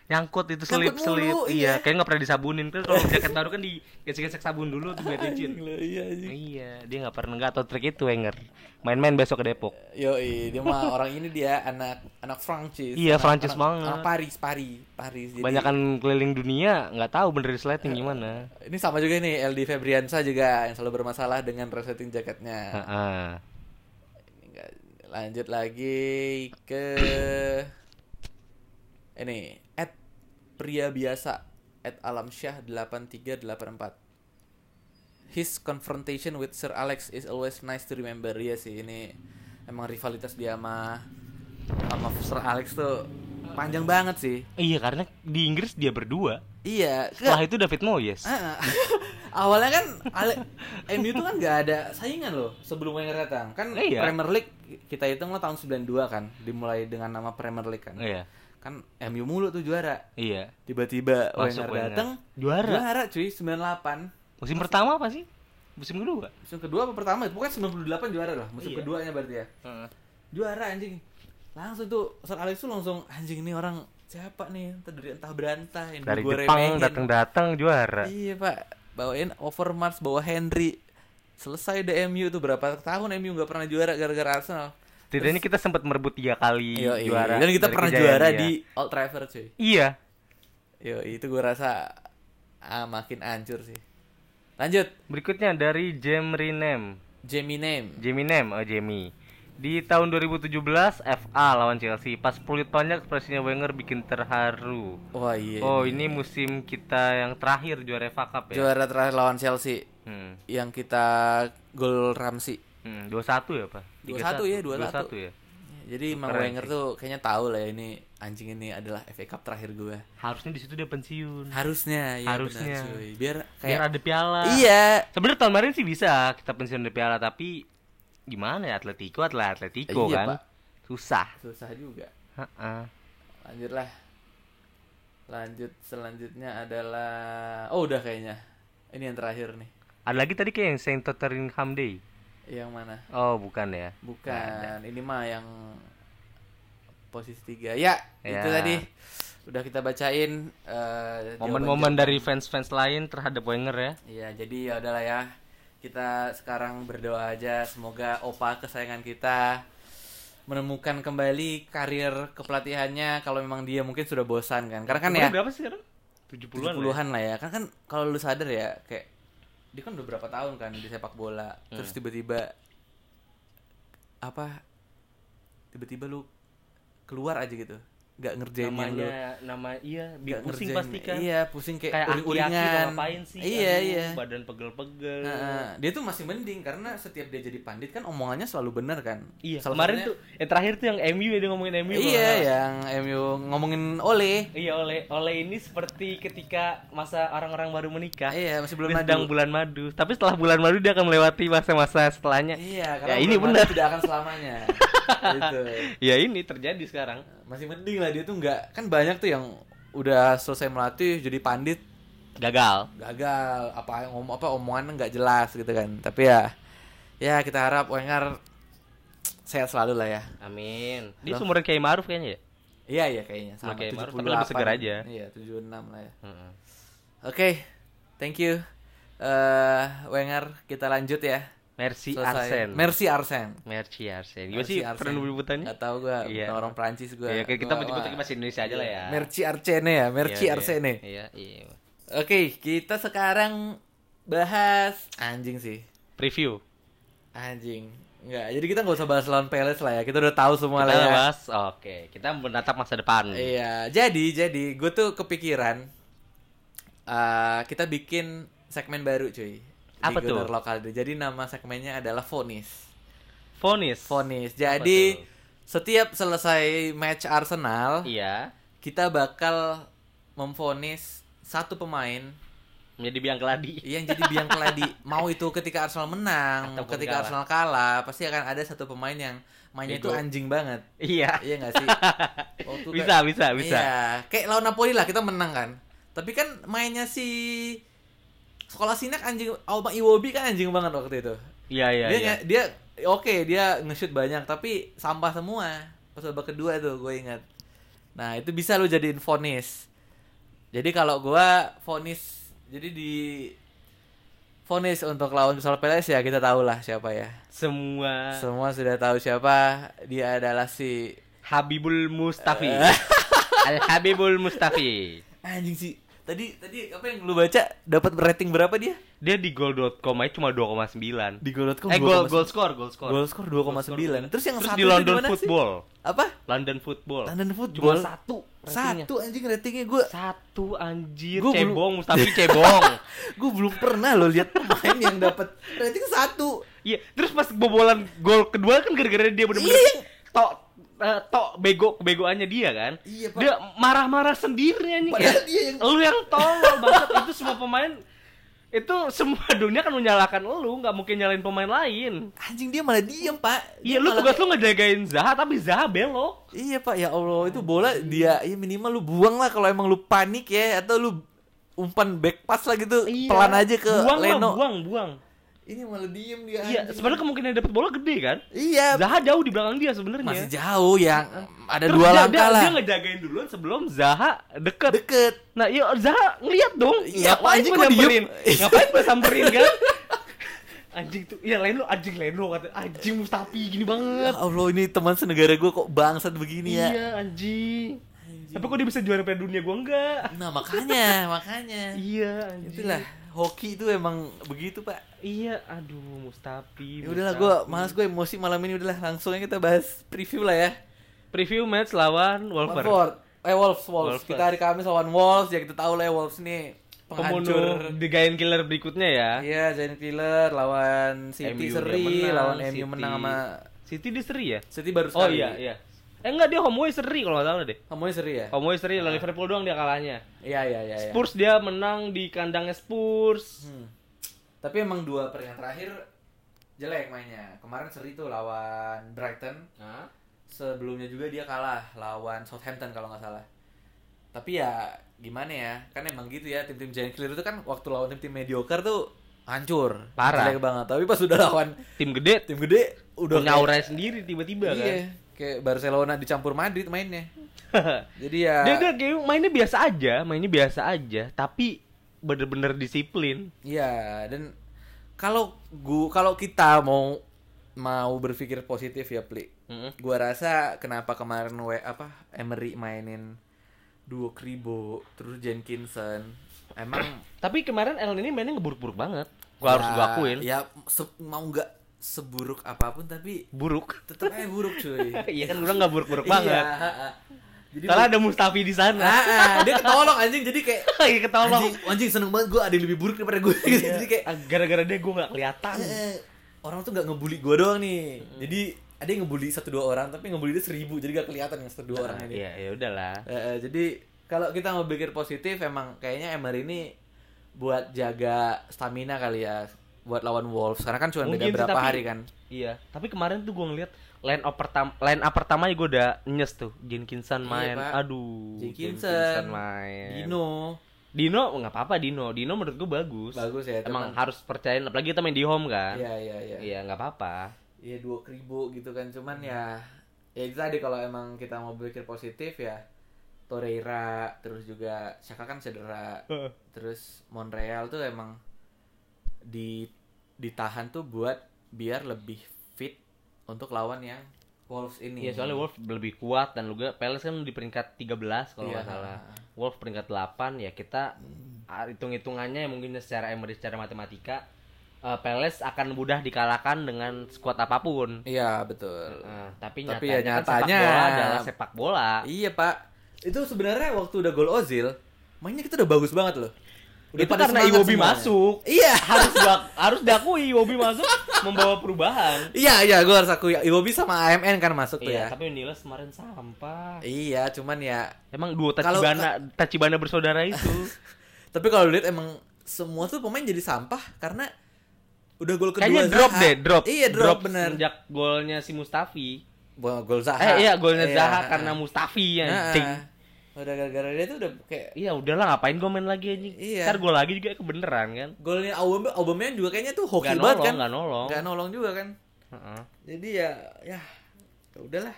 [SPEAKER 2] Nyangkut itu selip-selip
[SPEAKER 1] mulu,
[SPEAKER 2] Iya,
[SPEAKER 1] iya.
[SPEAKER 2] kayak nggak pernah disabunin Kan kalau jaket baru kan digesek-gesek sabun dulu tuh biar licin
[SPEAKER 1] iya.
[SPEAKER 2] Iya, dia nggak pernah nggak tahu trik itu Wenger Main-main besok ke Depok
[SPEAKER 1] Yo, dia mah orang ini dia anak anak Prancis.
[SPEAKER 2] Iya, Prancis banget.
[SPEAKER 1] Anak Paris, Paris, Paris. Jadi,
[SPEAKER 2] Banyakan keliling dunia nggak tahu bener resleting gimana
[SPEAKER 1] Ini sama juga nih LD Febriansa juga yang selalu bermasalah dengan resetting jaketnya.
[SPEAKER 2] Heeh.
[SPEAKER 1] Ini enggak lanjut lagi ke ini pria biasa at alamsyah 8384 His confrontation with Sir Alex is always nice to remember. Iya sih, ini emang rivalitas dia sama sama Sir Alex tuh panjang banget sih.
[SPEAKER 2] Iya karena di Inggris dia berdua.
[SPEAKER 1] Iya,
[SPEAKER 2] Setelah itu David Moyes.
[SPEAKER 1] Ah, awalnya kan Ale, MU tuh kan nggak ada saingan loh sebelum Wenger datang. Kan
[SPEAKER 2] Iya.
[SPEAKER 1] Premier League kita hitung lah tahun 92 kan, dimulai dengan nama Premier League kan.
[SPEAKER 2] Iya.
[SPEAKER 1] Kan MU mulu tuh juara.
[SPEAKER 2] Iya.
[SPEAKER 1] Tiba-tiba Wenger datang
[SPEAKER 2] Juara.
[SPEAKER 1] Juara cuy 98.
[SPEAKER 2] Musim pertama apa sih? Musim kedua.
[SPEAKER 1] Musim kedua apa pertama? Pokoknya 98 juara lah. Musim
[SPEAKER 2] Iya.
[SPEAKER 1] keduanya berarti ya. Juara anjing. Langsung tuh Sir Alex tuh langsung anjing ini orang siapa nih? Entah dari entah berantah yang
[SPEAKER 2] Dari
[SPEAKER 1] gua
[SPEAKER 2] Jepang datang-datang juara.
[SPEAKER 1] Iya pak, bawain Overmars, bawa Henry. Selesai deh MU tuh berapa tahun MU nggak pernah juara gara-gara Arsenal.
[SPEAKER 2] Setidaknya kita sempat merebut tiga kali
[SPEAKER 1] Yo,
[SPEAKER 2] juara.
[SPEAKER 1] Dan kita pernah
[SPEAKER 2] kejayaan
[SPEAKER 1] juara
[SPEAKER 2] dia.
[SPEAKER 1] di Old Trafford cuy.
[SPEAKER 2] Iya.
[SPEAKER 1] Yo, itu gue rasa ah, makin hancur sih. Lanjut,
[SPEAKER 2] Berikutnya dari Jamie Nem.
[SPEAKER 1] Jamie Name.
[SPEAKER 2] Jamie Nem, oh Jamie. Di tahun 2017 FA lawan Chelsea. Pas peluit banyak ekspresinya Wenger bikin terharu.
[SPEAKER 1] Wah iya.
[SPEAKER 2] Oh, ini musim kita yang terakhir juara FA Cup ya.
[SPEAKER 1] Juara terakhir lawan Chelsea
[SPEAKER 2] Hmm.
[SPEAKER 1] yang kita gol Ramsey.
[SPEAKER 2] Hmm, 21 ya, Pak?
[SPEAKER 1] 21 ya,
[SPEAKER 2] 21
[SPEAKER 1] 21.
[SPEAKER 2] ya.
[SPEAKER 1] Jadi Mang Wenger tuh kayaknya tahu lah ya ini anjing ini adalah FA Cup terakhir gue.
[SPEAKER 2] Harusnya di situ dia pensiun.
[SPEAKER 1] Harusnya ya
[SPEAKER 2] Harusnya.
[SPEAKER 1] benar cuy. Biar
[SPEAKER 2] Biar
[SPEAKER 1] kayak
[SPEAKER 2] ada piala.
[SPEAKER 1] Iya,
[SPEAKER 2] Sebenarnya tahun kemarin sih bisa kita pensiun di piala tapi gimana ya Atletico adalah Atletico
[SPEAKER 1] Iya,
[SPEAKER 2] kan.
[SPEAKER 1] Pak.
[SPEAKER 2] Susah.
[SPEAKER 1] susah juga.
[SPEAKER 2] Heeh.
[SPEAKER 1] Lanjutlah. Lanjut selanjutnya adalah oh udah kayaknya. Ini yang terakhir nih.
[SPEAKER 2] Ada lagi tadi kayak yang Saint Tottenham Day.
[SPEAKER 1] Yang mana?
[SPEAKER 2] Oh, bukan ya.
[SPEAKER 1] Bukan. Ini mah yang posisi tiga. Ya,
[SPEAKER 2] Ya.
[SPEAKER 1] itu tadi udah kita bacain eh,
[SPEAKER 2] Momen-momen
[SPEAKER 1] jawaban-jawaban.
[SPEAKER 2] dari fans-fans lain terhadap Wenger ya.
[SPEAKER 1] Iya, jadi ya udahlah ya. Kita sekarang berdoa aja semoga opa kesayangan kita menemukan kembali karir kepelatihannya kalau memang dia mungkin sudah bosan kan. Karena kan ya
[SPEAKER 2] Umurnya berapa sih sekarang? 70-an.
[SPEAKER 1] 70 an lah ya. Kan kan kalau lu sadar ya kayak dia kan udah berapa tahun kan di sepak bola. Terus
[SPEAKER 2] Hmm.
[SPEAKER 1] tiba-tiba apa? Tiba-tiba lu keluar aja gitu. Nggak ngerjain yang lu
[SPEAKER 2] namanya nama iya bikin pusing pasti kan.
[SPEAKER 1] Iya pusing kayak
[SPEAKER 2] kayak
[SPEAKER 1] uring-uringan.
[SPEAKER 2] ngapain sih?
[SPEAKER 1] Iya
[SPEAKER 2] Aduh,
[SPEAKER 1] iya.
[SPEAKER 2] badan pegel-pegel.
[SPEAKER 1] Nah, dia tuh masih mending karena setiap dia jadi pandit kan omongannya selalu benar kan.
[SPEAKER 2] Iya
[SPEAKER 1] Salah
[SPEAKER 2] kemarin tuh yang terakhir tuh yang MU ya dia ngomongin MU
[SPEAKER 1] iya
[SPEAKER 2] salah.
[SPEAKER 1] yang MU ngomongin Ole.
[SPEAKER 2] Iya oleh oleh ini seperti ketika masa orang-orang baru menikah.
[SPEAKER 1] Iya masih belum
[SPEAKER 2] sedang bulan madu. Tapi setelah bulan madu dia akan melewati masa-masa setelahnya.
[SPEAKER 1] Iya
[SPEAKER 2] Ya,
[SPEAKER 1] karena
[SPEAKER 2] ini
[SPEAKER 1] bulan
[SPEAKER 2] benar.
[SPEAKER 1] tidak akan selamanya gitu.
[SPEAKER 2] Ya ini terjadi sekarang.
[SPEAKER 1] Masih mending lah dia tuh nggak kan banyak tuh yang udah selesai melatih jadi pandit.
[SPEAKER 2] Gagal.
[SPEAKER 1] Gagal. Apa ngom apa omongannya nggak jelas gitu kan. Tapi ya ya kita harap Wenger sehat selalu lah ya.
[SPEAKER 2] Amin. Dia sumuran kayak Maruf kayaknya ya?
[SPEAKER 1] Iya iya kayaknya.
[SPEAKER 2] Sama kayak Maruf, tapi
[SPEAKER 1] 78
[SPEAKER 2] lebih segar aja.
[SPEAKER 1] iya 76 lah ya.
[SPEAKER 2] Heeh.
[SPEAKER 1] oke thank you. Eh Wenger kita lanjut ya
[SPEAKER 2] Merci
[SPEAKER 1] Selesai.
[SPEAKER 2] Arsen
[SPEAKER 1] Merci Arsen
[SPEAKER 2] Merci Arsen
[SPEAKER 1] Merci
[SPEAKER 2] sih
[SPEAKER 1] Arsen.
[SPEAKER 2] pernah penyebutannya
[SPEAKER 1] Nggak tahu gua
[SPEAKER 2] Iya.
[SPEAKER 1] orang Prancis gua
[SPEAKER 2] Iya, kita
[SPEAKER 1] Gua-
[SPEAKER 2] menyebutnya
[SPEAKER 1] wah.
[SPEAKER 2] bahasa Indonesia aja lah ya.
[SPEAKER 1] Merci Arsene ya Merci
[SPEAKER 2] Iya, iya.
[SPEAKER 1] Arsene
[SPEAKER 2] Iya, iya.
[SPEAKER 1] oke kita sekarang bahas anjing sih
[SPEAKER 2] Preview.
[SPEAKER 1] Anjing. Enggak, jadi kita nggak usah bahas lawan Palace lah ya. Kita udah tahu semua
[SPEAKER 2] Kita
[SPEAKER 1] lah ya.
[SPEAKER 2] bahas, oke. Kita menatap masa depan.
[SPEAKER 1] Iya, jadi jadi gue tuh kepikiran eh kita bikin segmen baru cuy.
[SPEAKER 2] Apa
[SPEAKER 1] di
[SPEAKER 2] tuh?
[SPEAKER 1] Lokal. Jadi nama segmennya adalah Fonis.
[SPEAKER 2] Fonis.
[SPEAKER 1] Fonis. Jadi setiap selesai match Arsenal,
[SPEAKER 2] Iya.
[SPEAKER 1] kita bakal memfonis satu pemain
[SPEAKER 2] Menjadi biang keladi.
[SPEAKER 1] yang jadi biang keladi. Mau itu ketika Arsenal menang,
[SPEAKER 2] Ataupun
[SPEAKER 1] ketika
[SPEAKER 2] kalah.
[SPEAKER 1] Arsenal kalah, pasti akan ada satu pemain yang mainnya itu anjing banget.
[SPEAKER 2] Iya.
[SPEAKER 1] Iya gak sih? Waktu
[SPEAKER 2] Bisa, bisa, bisa.
[SPEAKER 1] Iya, kayak lawan Napoli lah kita menang kan. Tapi kan mainnya si sekolah sinak anjing Alba Iwobi kan anjing banget waktu itu.
[SPEAKER 2] Iya, iya,
[SPEAKER 1] dia
[SPEAKER 2] iya.
[SPEAKER 1] dia oke dia nge-shoot banyak tapi sampah semua. Pas babak kedua tuh gue ingat. Nah, itu bisa lu jadiin vonis. Jadi kalau gua vonis jadi di vonis untuk lawan Crystal Palace ya kita tahu lah siapa ya.
[SPEAKER 2] Semua
[SPEAKER 1] Semua sudah tahu siapa dia adalah si
[SPEAKER 2] Habibul Mustafi.
[SPEAKER 1] Eh.
[SPEAKER 2] Al Habibul Mustafi.
[SPEAKER 1] anjing sih. Tadi tadi apa yang lu baca dapat rating berapa dia?
[SPEAKER 2] Dia di goal.com aja cuma 2,9.
[SPEAKER 1] Di goal.com
[SPEAKER 2] Eh gol gol score, gol score.
[SPEAKER 1] Goal score 2,9. Terus yang
[SPEAKER 2] Terus
[SPEAKER 1] satu
[SPEAKER 2] di London
[SPEAKER 1] di mana sih?
[SPEAKER 2] Football.
[SPEAKER 1] Apa?
[SPEAKER 2] London Football.
[SPEAKER 1] London
[SPEAKER 2] Cuma
[SPEAKER 1] Football.
[SPEAKER 2] satu. ratingnya.
[SPEAKER 1] Satu anjing ratingnya gue
[SPEAKER 2] Satu anjir.
[SPEAKER 1] Gua belum-
[SPEAKER 2] cebong, Mustafi cebong.
[SPEAKER 1] gue belum pernah lo lihat pemain yang dapat rating satu.
[SPEAKER 2] Iya, terus pas bobolan gol kedua kan gara-gara dia bener-bener
[SPEAKER 1] Iya.
[SPEAKER 2] tok eh, tok bego kebegoannya dia kan.
[SPEAKER 1] Iya, Pak.
[SPEAKER 2] Dia marah-marah sendiri anjing
[SPEAKER 1] Padahal
[SPEAKER 2] ya.
[SPEAKER 1] dia yang
[SPEAKER 2] Lu yang tolol banget itu semua pemain itu semua dunia kan menyalahkan lu, nggak mungkin nyalain pemain lain.
[SPEAKER 1] anjing dia malah diem pak.
[SPEAKER 2] Iya, lu tugas
[SPEAKER 1] kayak-
[SPEAKER 2] lu ngejagain Zaha tapi Zaha belok.
[SPEAKER 1] Iya pak ya Allah itu bola dia ya minimal lu buang lah kalau emang lu panik ya atau lu umpan back pass lah gitu pelan aja ke
[SPEAKER 2] Iya. buang lah,
[SPEAKER 1] Leno.
[SPEAKER 2] buang, buang.
[SPEAKER 1] Ini malah diem dia.
[SPEAKER 2] Iya, sebenarnya kemungkinan dapat bola gede kan?
[SPEAKER 1] Iya.
[SPEAKER 2] Zaha jauh di belakang dia sebenarnya.
[SPEAKER 1] Masih jauh yang ada
[SPEAKER 2] Terus
[SPEAKER 1] dua
[SPEAKER 2] dia,
[SPEAKER 1] langkah
[SPEAKER 2] dia,
[SPEAKER 1] lah.
[SPEAKER 2] Dia ngejagain duluan sebelum Zaha deket.
[SPEAKER 1] Deket.
[SPEAKER 2] Nah, iya Zaha ngeliat dong.
[SPEAKER 1] Iya,
[SPEAKER 2] ngapain gue nyamperin? ngapain gue samperin kan? anjing tuh, iya Leno, anjing Leno kata, anjing Mustafi gini
[SPEAKER 1] Ya
[SPEAKER 2] banget.
[SPEAKER 1] Allah ini teman senegara gue kok bangsat begini ya.
[SPEAKER 2] Iya, anjing. Tapi kok dia bisa juara Piala Dunia gue enggak?
[SPEAKER 1] Nah makanya makanya.
[SPEAKER 2] Iya, anjing.
[SPEAKER 1] Itulah hoki itu emang begitu pak.
[SPEAKER 2] Iya, aduh Mustafi.
[SPEAKER 1] Ya udahlah gue malas gue emosi malam ini udahlah langsung aja kita bahas preview lah ya.
[SPEAKER 2] Preview match lawan Wolver.
[SPEAKER 1] Eh Wolves, Wolves.
[SPEAKER 2] Wolves.
[SPEAKER 1] Kita hari Kamis lawan Wolves ya kita tahu lah ya Wolves nih penghancur.
[SPEAKER 2] Pembunuh The Giant Killer berikutnya ya.
[SPEAKER 1] Iya, Giant Killer lawan City
[SPEAKER 2] MU
[SPEAKER 1] seri,
[SPEAKER 2] menang,
[SPEAKER 1] lawan MU
[SPEAKER 2] City.
[SPEAKER 1] menang sama
[SPEAKER 2] City di seri ya?
[SPEAKER 1] City baru
[SPEAKER 2] Oh
[SPEAKER 1] sekali.
[SPEAKER 2] iya, iya. Eh enggak dia home away seri kalau nggak salah deh.
[SPEAKER 1] Kamu seri ya?
[SPEAKER 2] Home away seri lawan Liverpool doang dia kalahnya.
[SPEAKER 1] Iya, iya, iya. iya.
[SPEAKER 2] Spurs dia menang di kandangnya Spurs.
[SPEAKER 1] Hmm. Tapi emang dua peringkat terakhir jelek mainnya. Kemarin seri tuh lawan Brighton.
[SPEAKER 2] Hah?
[SPEAKER 1] Sebelumnya juga dia kalah lawan Southampton kalau nggak salah. Tapi ya gimana ya? Kan emang gitu ya tim-tim Giant Killer itu kan waktu lawan tim-tim mediocre tuh hancur.
[SPEAKER 2] Parah.
[SPEAKER 1] Jelek banget. Tapi pas udah lawan
[SPEAKER 2] Tim gede
[SPEAKER 1] tim gede udah
[SPEAKER 2] punya aura sendiri tiba-tiba kan.
[SPEAKER 1] Kayak Barcelona dicampur Madrid mainnya. Jadi ya
[SPEAKER 2] dia dia kayak mainnya biasa aja, mainnya biasa aja, tapi bener-bener disiplin.
[SPEAKER 1] Iya, dan kalau gua kalau kita mau mau berpikir positif ya, Pli.
[SPEAKER 2] Mm-mm.
[SPEAKER 1] Gua rasa kenapa kemarin we apa Emery mainin duo Kribo terus Jenkinson. Emang
[SPEAKER 2] Tapi kemarin El ini mainnya ngeburuk-buruk banget. Gua harus
[SPEAKER 1] ya,
[SPEAKER 2] gua akuin.
[SPEAKER 1] Ya mau nggak seburuk apa pun tapi
[SPEAKER 2] Buruk.
[SPEAKER 1] tetap aja buruk cuy.
[SPEAKER 2] Iya kan udah nggak buruk-buruk
[SPEAKER 1] Iya,
[SPEAKER 2] banget.
[SPEAKER 1] Jadi
[SPEAKER 2] Soalnya ada Mustafi di sana.
[SPEAKER 1] Ah, ah, dia ketolong anjing jadi kayak
[SPEAKER 2] Iya ketolong.
[SPEAKER 1] anjing, anjing seneng banget gue ada yang lebih buruk daripada gue gitu.
[SPEAKER 2] Iya.
[SPEAKER 1] Jadi kayak
[SPEAKER 2] Ah, gara-gara dia gue nggak kelihatan.
[SPEAKER 1] eh, orang tuh nggak ngebully gue doang nih. Jadi ada yang ngebully satu dua orang tapi ngebully dia seribu jadi gak kelihatan yang satu dua orang ini.
[SPEAKER 2] Iya, ya udahlah.
[SPEAKER 1] Eh, eh, jadi kalau kita mau pikir positif emang kayaknya Emery ini buat jaga stamina kali ya buat lawan Wolves karena kan cuma beda
[SPEAKER 2] sih,
[SPEAKER 1] berapa
[SPEAKER 2] tapi-
[SPEAKER 1] hari kan.
[SPEAKER 2] Iya, tapi kemarin tuh gue ngeliat line up pertama line up pertama gue udah nyes tuh Jenkinson
[SPEAKER 1] Iya,
[SPEAKER 2] main.
[SPEAKER 1] Pak.
[SPEAKER 2] Aduh,
[SPEAKER 1] Jenkinson,
[SPEAKER 2] main.
[SPEAKER 1] Dino
[SPEAKER 2] Dino nggak apa-apa Dino. Dino menurut gue bagus.
[SPEAKER 1] bagus ya.
[SPEAKER 2] Emang
[SPEAKER 1] cuman-
[SPEAKER 2] harus percayain apalagi kita main di home kan.
[SPEAKER 1] Iya iya iya.
[SPEAKER 2] Iya, nggak apa-apa.
[SPEAKER 1] Iya dua kribo gitu kan cuman ya ya itu tadi kalau emang kita mau berpikir positif ya Torreira terus juga Saka kan cedera terus Monreal tuh emang di ditahan tuh buat biar lebih fit untuk lawan yang Wolves ini.
[SPEAKER 2] Iya, soalnya Wolf lebih kuat dan juga Palace kan di peringkat 13 kalau
[SPEAKER 1] Iya.
[SPEAKER 2] nggak salah. Wolf peringkat 8 ya kita ah, hitung-hitungannya ya mungkin secara Emery secara matematika eh, Palace akan mudah dikalahkan dengan skuad apa pun.
[SPEAKER 1] Iya betul.
[SPEAKER 2] Nah, tapi,
[SPEAKER 1] Tapi
[SPEAKER 2] nyatanya,
[SPEAKER 1] ya
[SPEAKER 2] kan sepak
[SPEAKER 1] nyatanya-
[SPEAKER 2] bola adalah sepak bola.
[SPEAKER 1] Iya pak. Itu sebenarnya waktu udah gol Ozil, mainnya kita udah bagus banget loh. Udah
[SPEAKER 2] Itu
[SPEAKER 1] pada
[SPEAKER 2] karena Iwobi
[SPEAKER 1] semuanya.
[SPEAKER 2] masuk.
[SPEAKER 1] Iya.
[SPEAKER 2] harus dia- harus diakui Iwobi masuk membawa perubahan.
[SPEAKER 1] Iya iya gue harus akui Iwobi sama AMN kan masuk tuh
[SPEAKER 2] Iya,
[SPEAKER 1] ya.
[SPEAKER 2] tapi Niles kemarin sampah.
[SPEAKER 1] Iya cuman ya.
[SPEAKER 2] Emang duo
[SPEAKER 1] Kalau-
[SPEAKER 2] Tachibana Tachibana bersaudara itu.
[SPEAKER 1] Tapi kalau lihat emang semua tuh pemain jadi sampah karena udah gol kedua
[SPEAKER 2] Kayaknya drop
[SPEAKER 1] Zaha.
[SPEAKER 2] deh, drop.
[SPEAKER 1] Iya drop, bener.
[SPEAKER 2] Sejak golnya si Mustafi.
[SPEAKER 1] Gol Zaha.
[SPEAKER 2] Eh iya golnya
[SPEAKER 1] Iya,
[SPEAKER 2] Zaha
[SPEAKER 1] ha-ha.
[SPEAKER 2] karena Mustafi ya.
[SPEAKER 1] Nah. Udah gara-gara dia tuh udah kayak
[SPEAKER 2] Iya udahlah ngapain gue main lagi anjing.
[SPEAKER 1] Iya.
[SPEAKER 2] Ntar gue lagi juga kebeneran kan.
[SPEAKER 1] golnya Aubameyang Aubameyang juga kayaknya tuh hoki
[SPEAKER 2] Gak
[SPEAKER 1] banget
[SPEAKER 2] nolong,
[SPEAKER 1] kan.
[SPEAKER 2] gak nolong.
[SPEAKER 1] Gak nolong juga kan.
[SPEAKER 2] Heeh.
[SPEAKER 1] Jadi ya ya ya udahlah.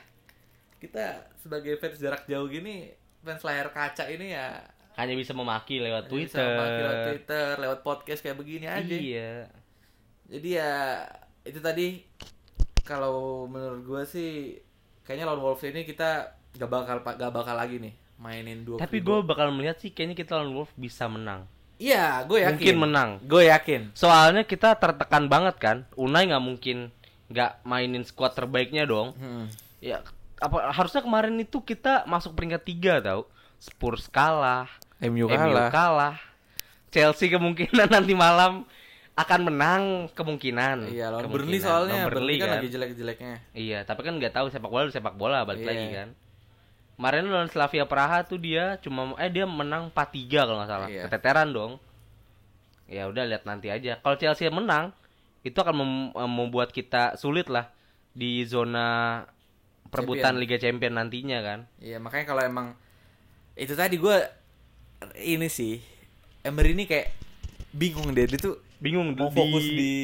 [SPEAKER 1] Kita sebagai fans jarak jauh gini, fans layar kaca ini ya
[SPEAKER 2] Hanya bisa memaki lewat
[SPEAKER 1] bisa
[SPEAKER 2] Twitter.
[SPEAKER 1] pakai lewat Twitter, lewat podcast kayak begini aja.
[SPEAKER 2] Iya.
[SPEAKER 1] Jadi ya itu tadi kalau menurut gua sih kayaknya lawan Wolves ini kita gak bakal gak bakal lagi nih mainin dua.
[SPEAKER 2] Tapi gue bakal melihat sih kayaknya kita lawan Wolf bisa menang.
[SPEAKER 1] Iya, gue yakin.
[SPEAKER 2] Mungkin menang.
[SPEAKER 1] Gue yakin.
[SPEAKER 2] Soalnya kita tertekan banget kan. Unai nggak mungkin nggak mainin skuad terbaiknya dong.
[SPEAKER 1] Hmm.
[SPEAKER 2] Ya apa harusnya kemarin itu kita masuk peringkat tiga tau. Spurs kalah,
[SPEAKER 1] MU
[SPEAKER 2] MU kalah. Chelsea kemungkinan nanti malam akan menang kemungkinan.
[SPEAKER 1] Iya, lawan
[SPEAKER 2] Kemungkinan.
[SPEAKER 1] Burnley soalnya.
[SPEAKER 2] Lawan
[SPEAKER 1] Burnley kan
[SPEAKER 2] kan.
[SPEAKER 1] lagi jelek-jeleknya.
[SPEAKER 2] Iya, tapi kan nggak tahu sepak bola sepak bola balik
[SPEAKER 1] Iya.
[SPEAKER 2] lagi kan. Kemarin lawan Slavia Praha tuh dia cuma eh dia menang 4-3 kalau nggak salah.
[SPEAKER 1] Iya.
[SPEAKER 2] Keteteran dong. Ya udah lihat nanti aja. Kalau Chelsea menang, itu akan mem- eh, membuat kita sulit lah di zona perebutan
[SPEAKER 1] Champion.
[SPEAKER 2] Liga Champion nantinya kan.
[SPEAKER 1] Iya, makanya kalau emang itu tadi gue ini sih Emery ini kayak bingung deh dia tuh
[SPEAKER 2] Bingung
[SPEAKER 1] mau
[SPEAKER 2] di-
[SPEAKER 1] fokus di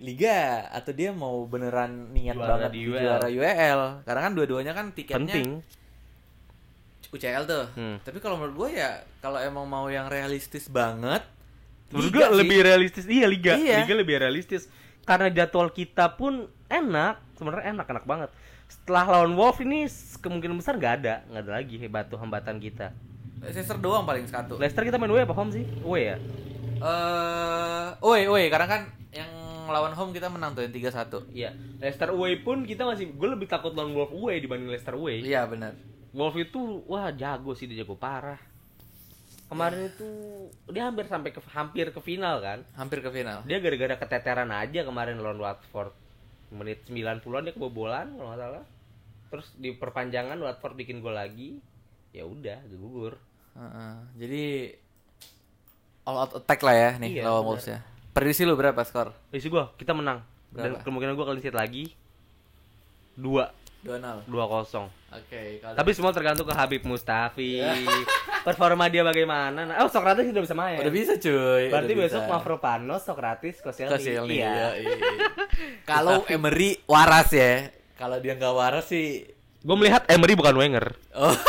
[SPEAKER 1] liga atau dia mau beneran niat
[SPEAKER 2] Juara
[SPEAKER 1] banget
[SPEAKER 2] di UEL.
[SPEAKER 1] juara UEL karena kan dua-duanya kan tiketnya
[SPEAKER 2] penting.
[SPEAKER 1] UCL tuh
[SPEAKER 2] Hmm.
[SPEAKER 1] tapi kalau menurut gue ya kalau emang mau yang realistis banget
[SPEAKER 2] Menurut
[SPEAKER 1] sih.
[SPEAKER 2] lebih realistis. Iya, liga.
[SPEAKER 1] Iya.
[SPEAKER 2] Liga lebih realistis. Karena jadwal kita pun enak, sebenarnya enak, enak banget. Setelah lawan Wolf ini kemungkinan besar nggak ada, nggak ada lagi batu hambatan kita.
[SPEAKER 1] Leicester doang paling satu
[SPEAKER 2] Leicester kita main away apa home sih? Away ya?
[SPEAKER 1] eh oi oi karena kan yang lawan home kita menang tuh yang 3-1
[SPEAKER 2] Iya. Leicester away pun kita masih gue lebih takut lawan Wolf away dibanding Leicester away.
[SPEAKER 1] iya benar
[SPEAKER 2] Wolf itu wah jago sih dia jago parah. Kemarin itu dia hampir sampai ke hampir ke final kan.
[SPEAKER 1] hampir ke final
[SPEAKER 2] Dia gara-gara keteteran aja kemarin lawan Watford. Menit 90-an dia kebobolan kalau nggak salah. Terus di perpanjangan Watford bikin gol lagi. Ya udah, gugur.
[SPEAKER 1] Heeh. jadi all out attack lah ya nih
[SPEAKER 2] Iya,
[SPEAKER 1] lawan. Wolves ya prediksi lu berapa skor
[SPEAKER 2] Isi gua, kita menang. Dan
[SPEAKER 1] Berapa?
[SPEAKER 2] kemungkinan gua kalian lagi. 2
[SPEAKER 1] 2-0
[SPEAKER 2] 2-0.
[SPEAKER 1] oke kalau
[SPEAKER 2] Tapi semua tergantung ke Habib Mustafi. Performa dia bagaimana? Nah, oh, Socrates sudah bisa main.
[SPEAKER 1] udah bisa cuy
[SPEAKER 2] Berarti
[SPEAKER 1] udah
[SPEAKER 2] besok. Mavropanos, Socrates, Koscielny. Iya.
[SPEAKER 1] iya, iya. kalau Emery waras ya kalau dia nggak waras sih
[SPEAKER 2] Gue melihat Emery bukan Wenger.
[SPEAKER 1] oh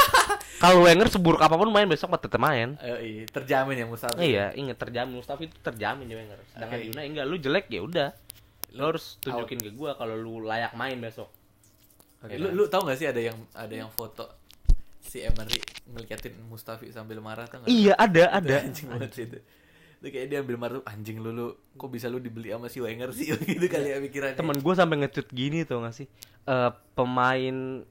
[SPEAKER 2] Kalau Wenger seburuk apa pun main besok tetap main.
[SPEAKER 1] Ayo, iya. terjamin ya Mustafi
[SPEAKER 2] Iya, inget terjamin Mustafi itu terjamin di Wenger. Sedangkan
[SPEAKER 1] Oke.
[SPEAKER 2] di Unai enggak, lu jelek ya udah. Lu harus tunjukin ke gua kalau lu layak main besok.
[SPEAKER 1] Oke,
[SPEAKER 2] Ya
[SPEAKER 1] lu,
[SPEAKER 2] kan?
[SPEAKER 1] lu tau gak sih ada yang ada yang foto si Emery ngeliatin Mustafi sambil marah gak?
[SPEAKER 2] Iya, ada,
[SPEAKER 1] Itu
[SPEAKER 2] ada.
[SPEAKER 1] anjing banget sih itu. Itu kayak dia ambil marah tuh anjing lu lu kok bisa lu dibeli sama si Wenger sih gitu kali ya pikirannya.
[SPEAKER 2] Temen gua sampai ngecut gini tuh gak sih? Eh pemain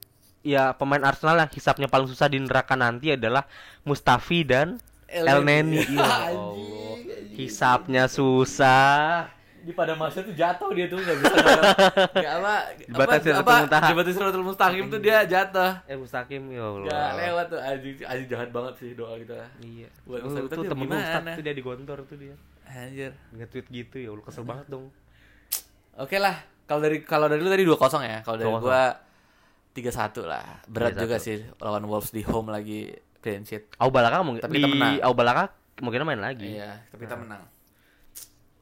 [SPEAKER 2] ya pemain Arsenal yang hisapnya paling susah di neraka nanti adalah Mustafi dan
[SPEAKER 1] El
[SPEAKER 2] El
[SPEAKER 1] Neni.
[SPEAKER 2] Ya
[SPEAKER 1] Anjing,
[SPEAKER 2] Allah.
[SPEAKER 1] anjing.
[SPEAKER 2] Hisapnya susah.
[SPEAKER 1] Di pada masa itu jatuh dia tuh nggak bisa nggak apa
[SPEAKER 2] Di batas
[SPEAKER 1] apa, apa jembatan Siratul Mustaqim tuh dia jatuh
[SPEAKER 2] Eh Mustaqim ya Allah.
[SPEAKER 1] nggak lewat tuh anjing anjing jahat banget sih doa kita
[SPEAKER 2] Iya.
[SPEAKER 1] Buat
[SPEAKER 2] Oh, tuh temen? Ustaz tuh dia digontor tuh dia.
[SPEAKER 1] anjir
[SPEAKER 2] Nge-tweet gitu ya Allah kesel banget dong.
[SPEAKER 1] oke lah kalau dari kalau dari lu tadi dua kosong ya kalau dari
[SPEAKER 2] 2-0.
[SPEAKER 1] gua tiga satu lah berat
[SPEAKER 2] 3-1.
[SPEAKER 1] juga sih lawan Wolves di home lagi clean sheet
[SPEAKER 2] Au Balaka mungkin
[SPEAKER 1] Tapi kita
[SPEAKER 2] di
[SPEAKER 1] menang.
[SPEAKER 2] Au Balaka mungkin main lagi.
[SPEAKER 1] iya tapi kita menang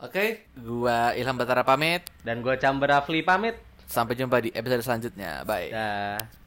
[SPEAKER 1] oke gua Ilham Batara pamit
[SPEAKER 2] Dan gua Chamber Rafli pamit.
[SPEAKER 1] sampai jumpa di episode selanjutnya bye
[SPEAKER 2] Dah.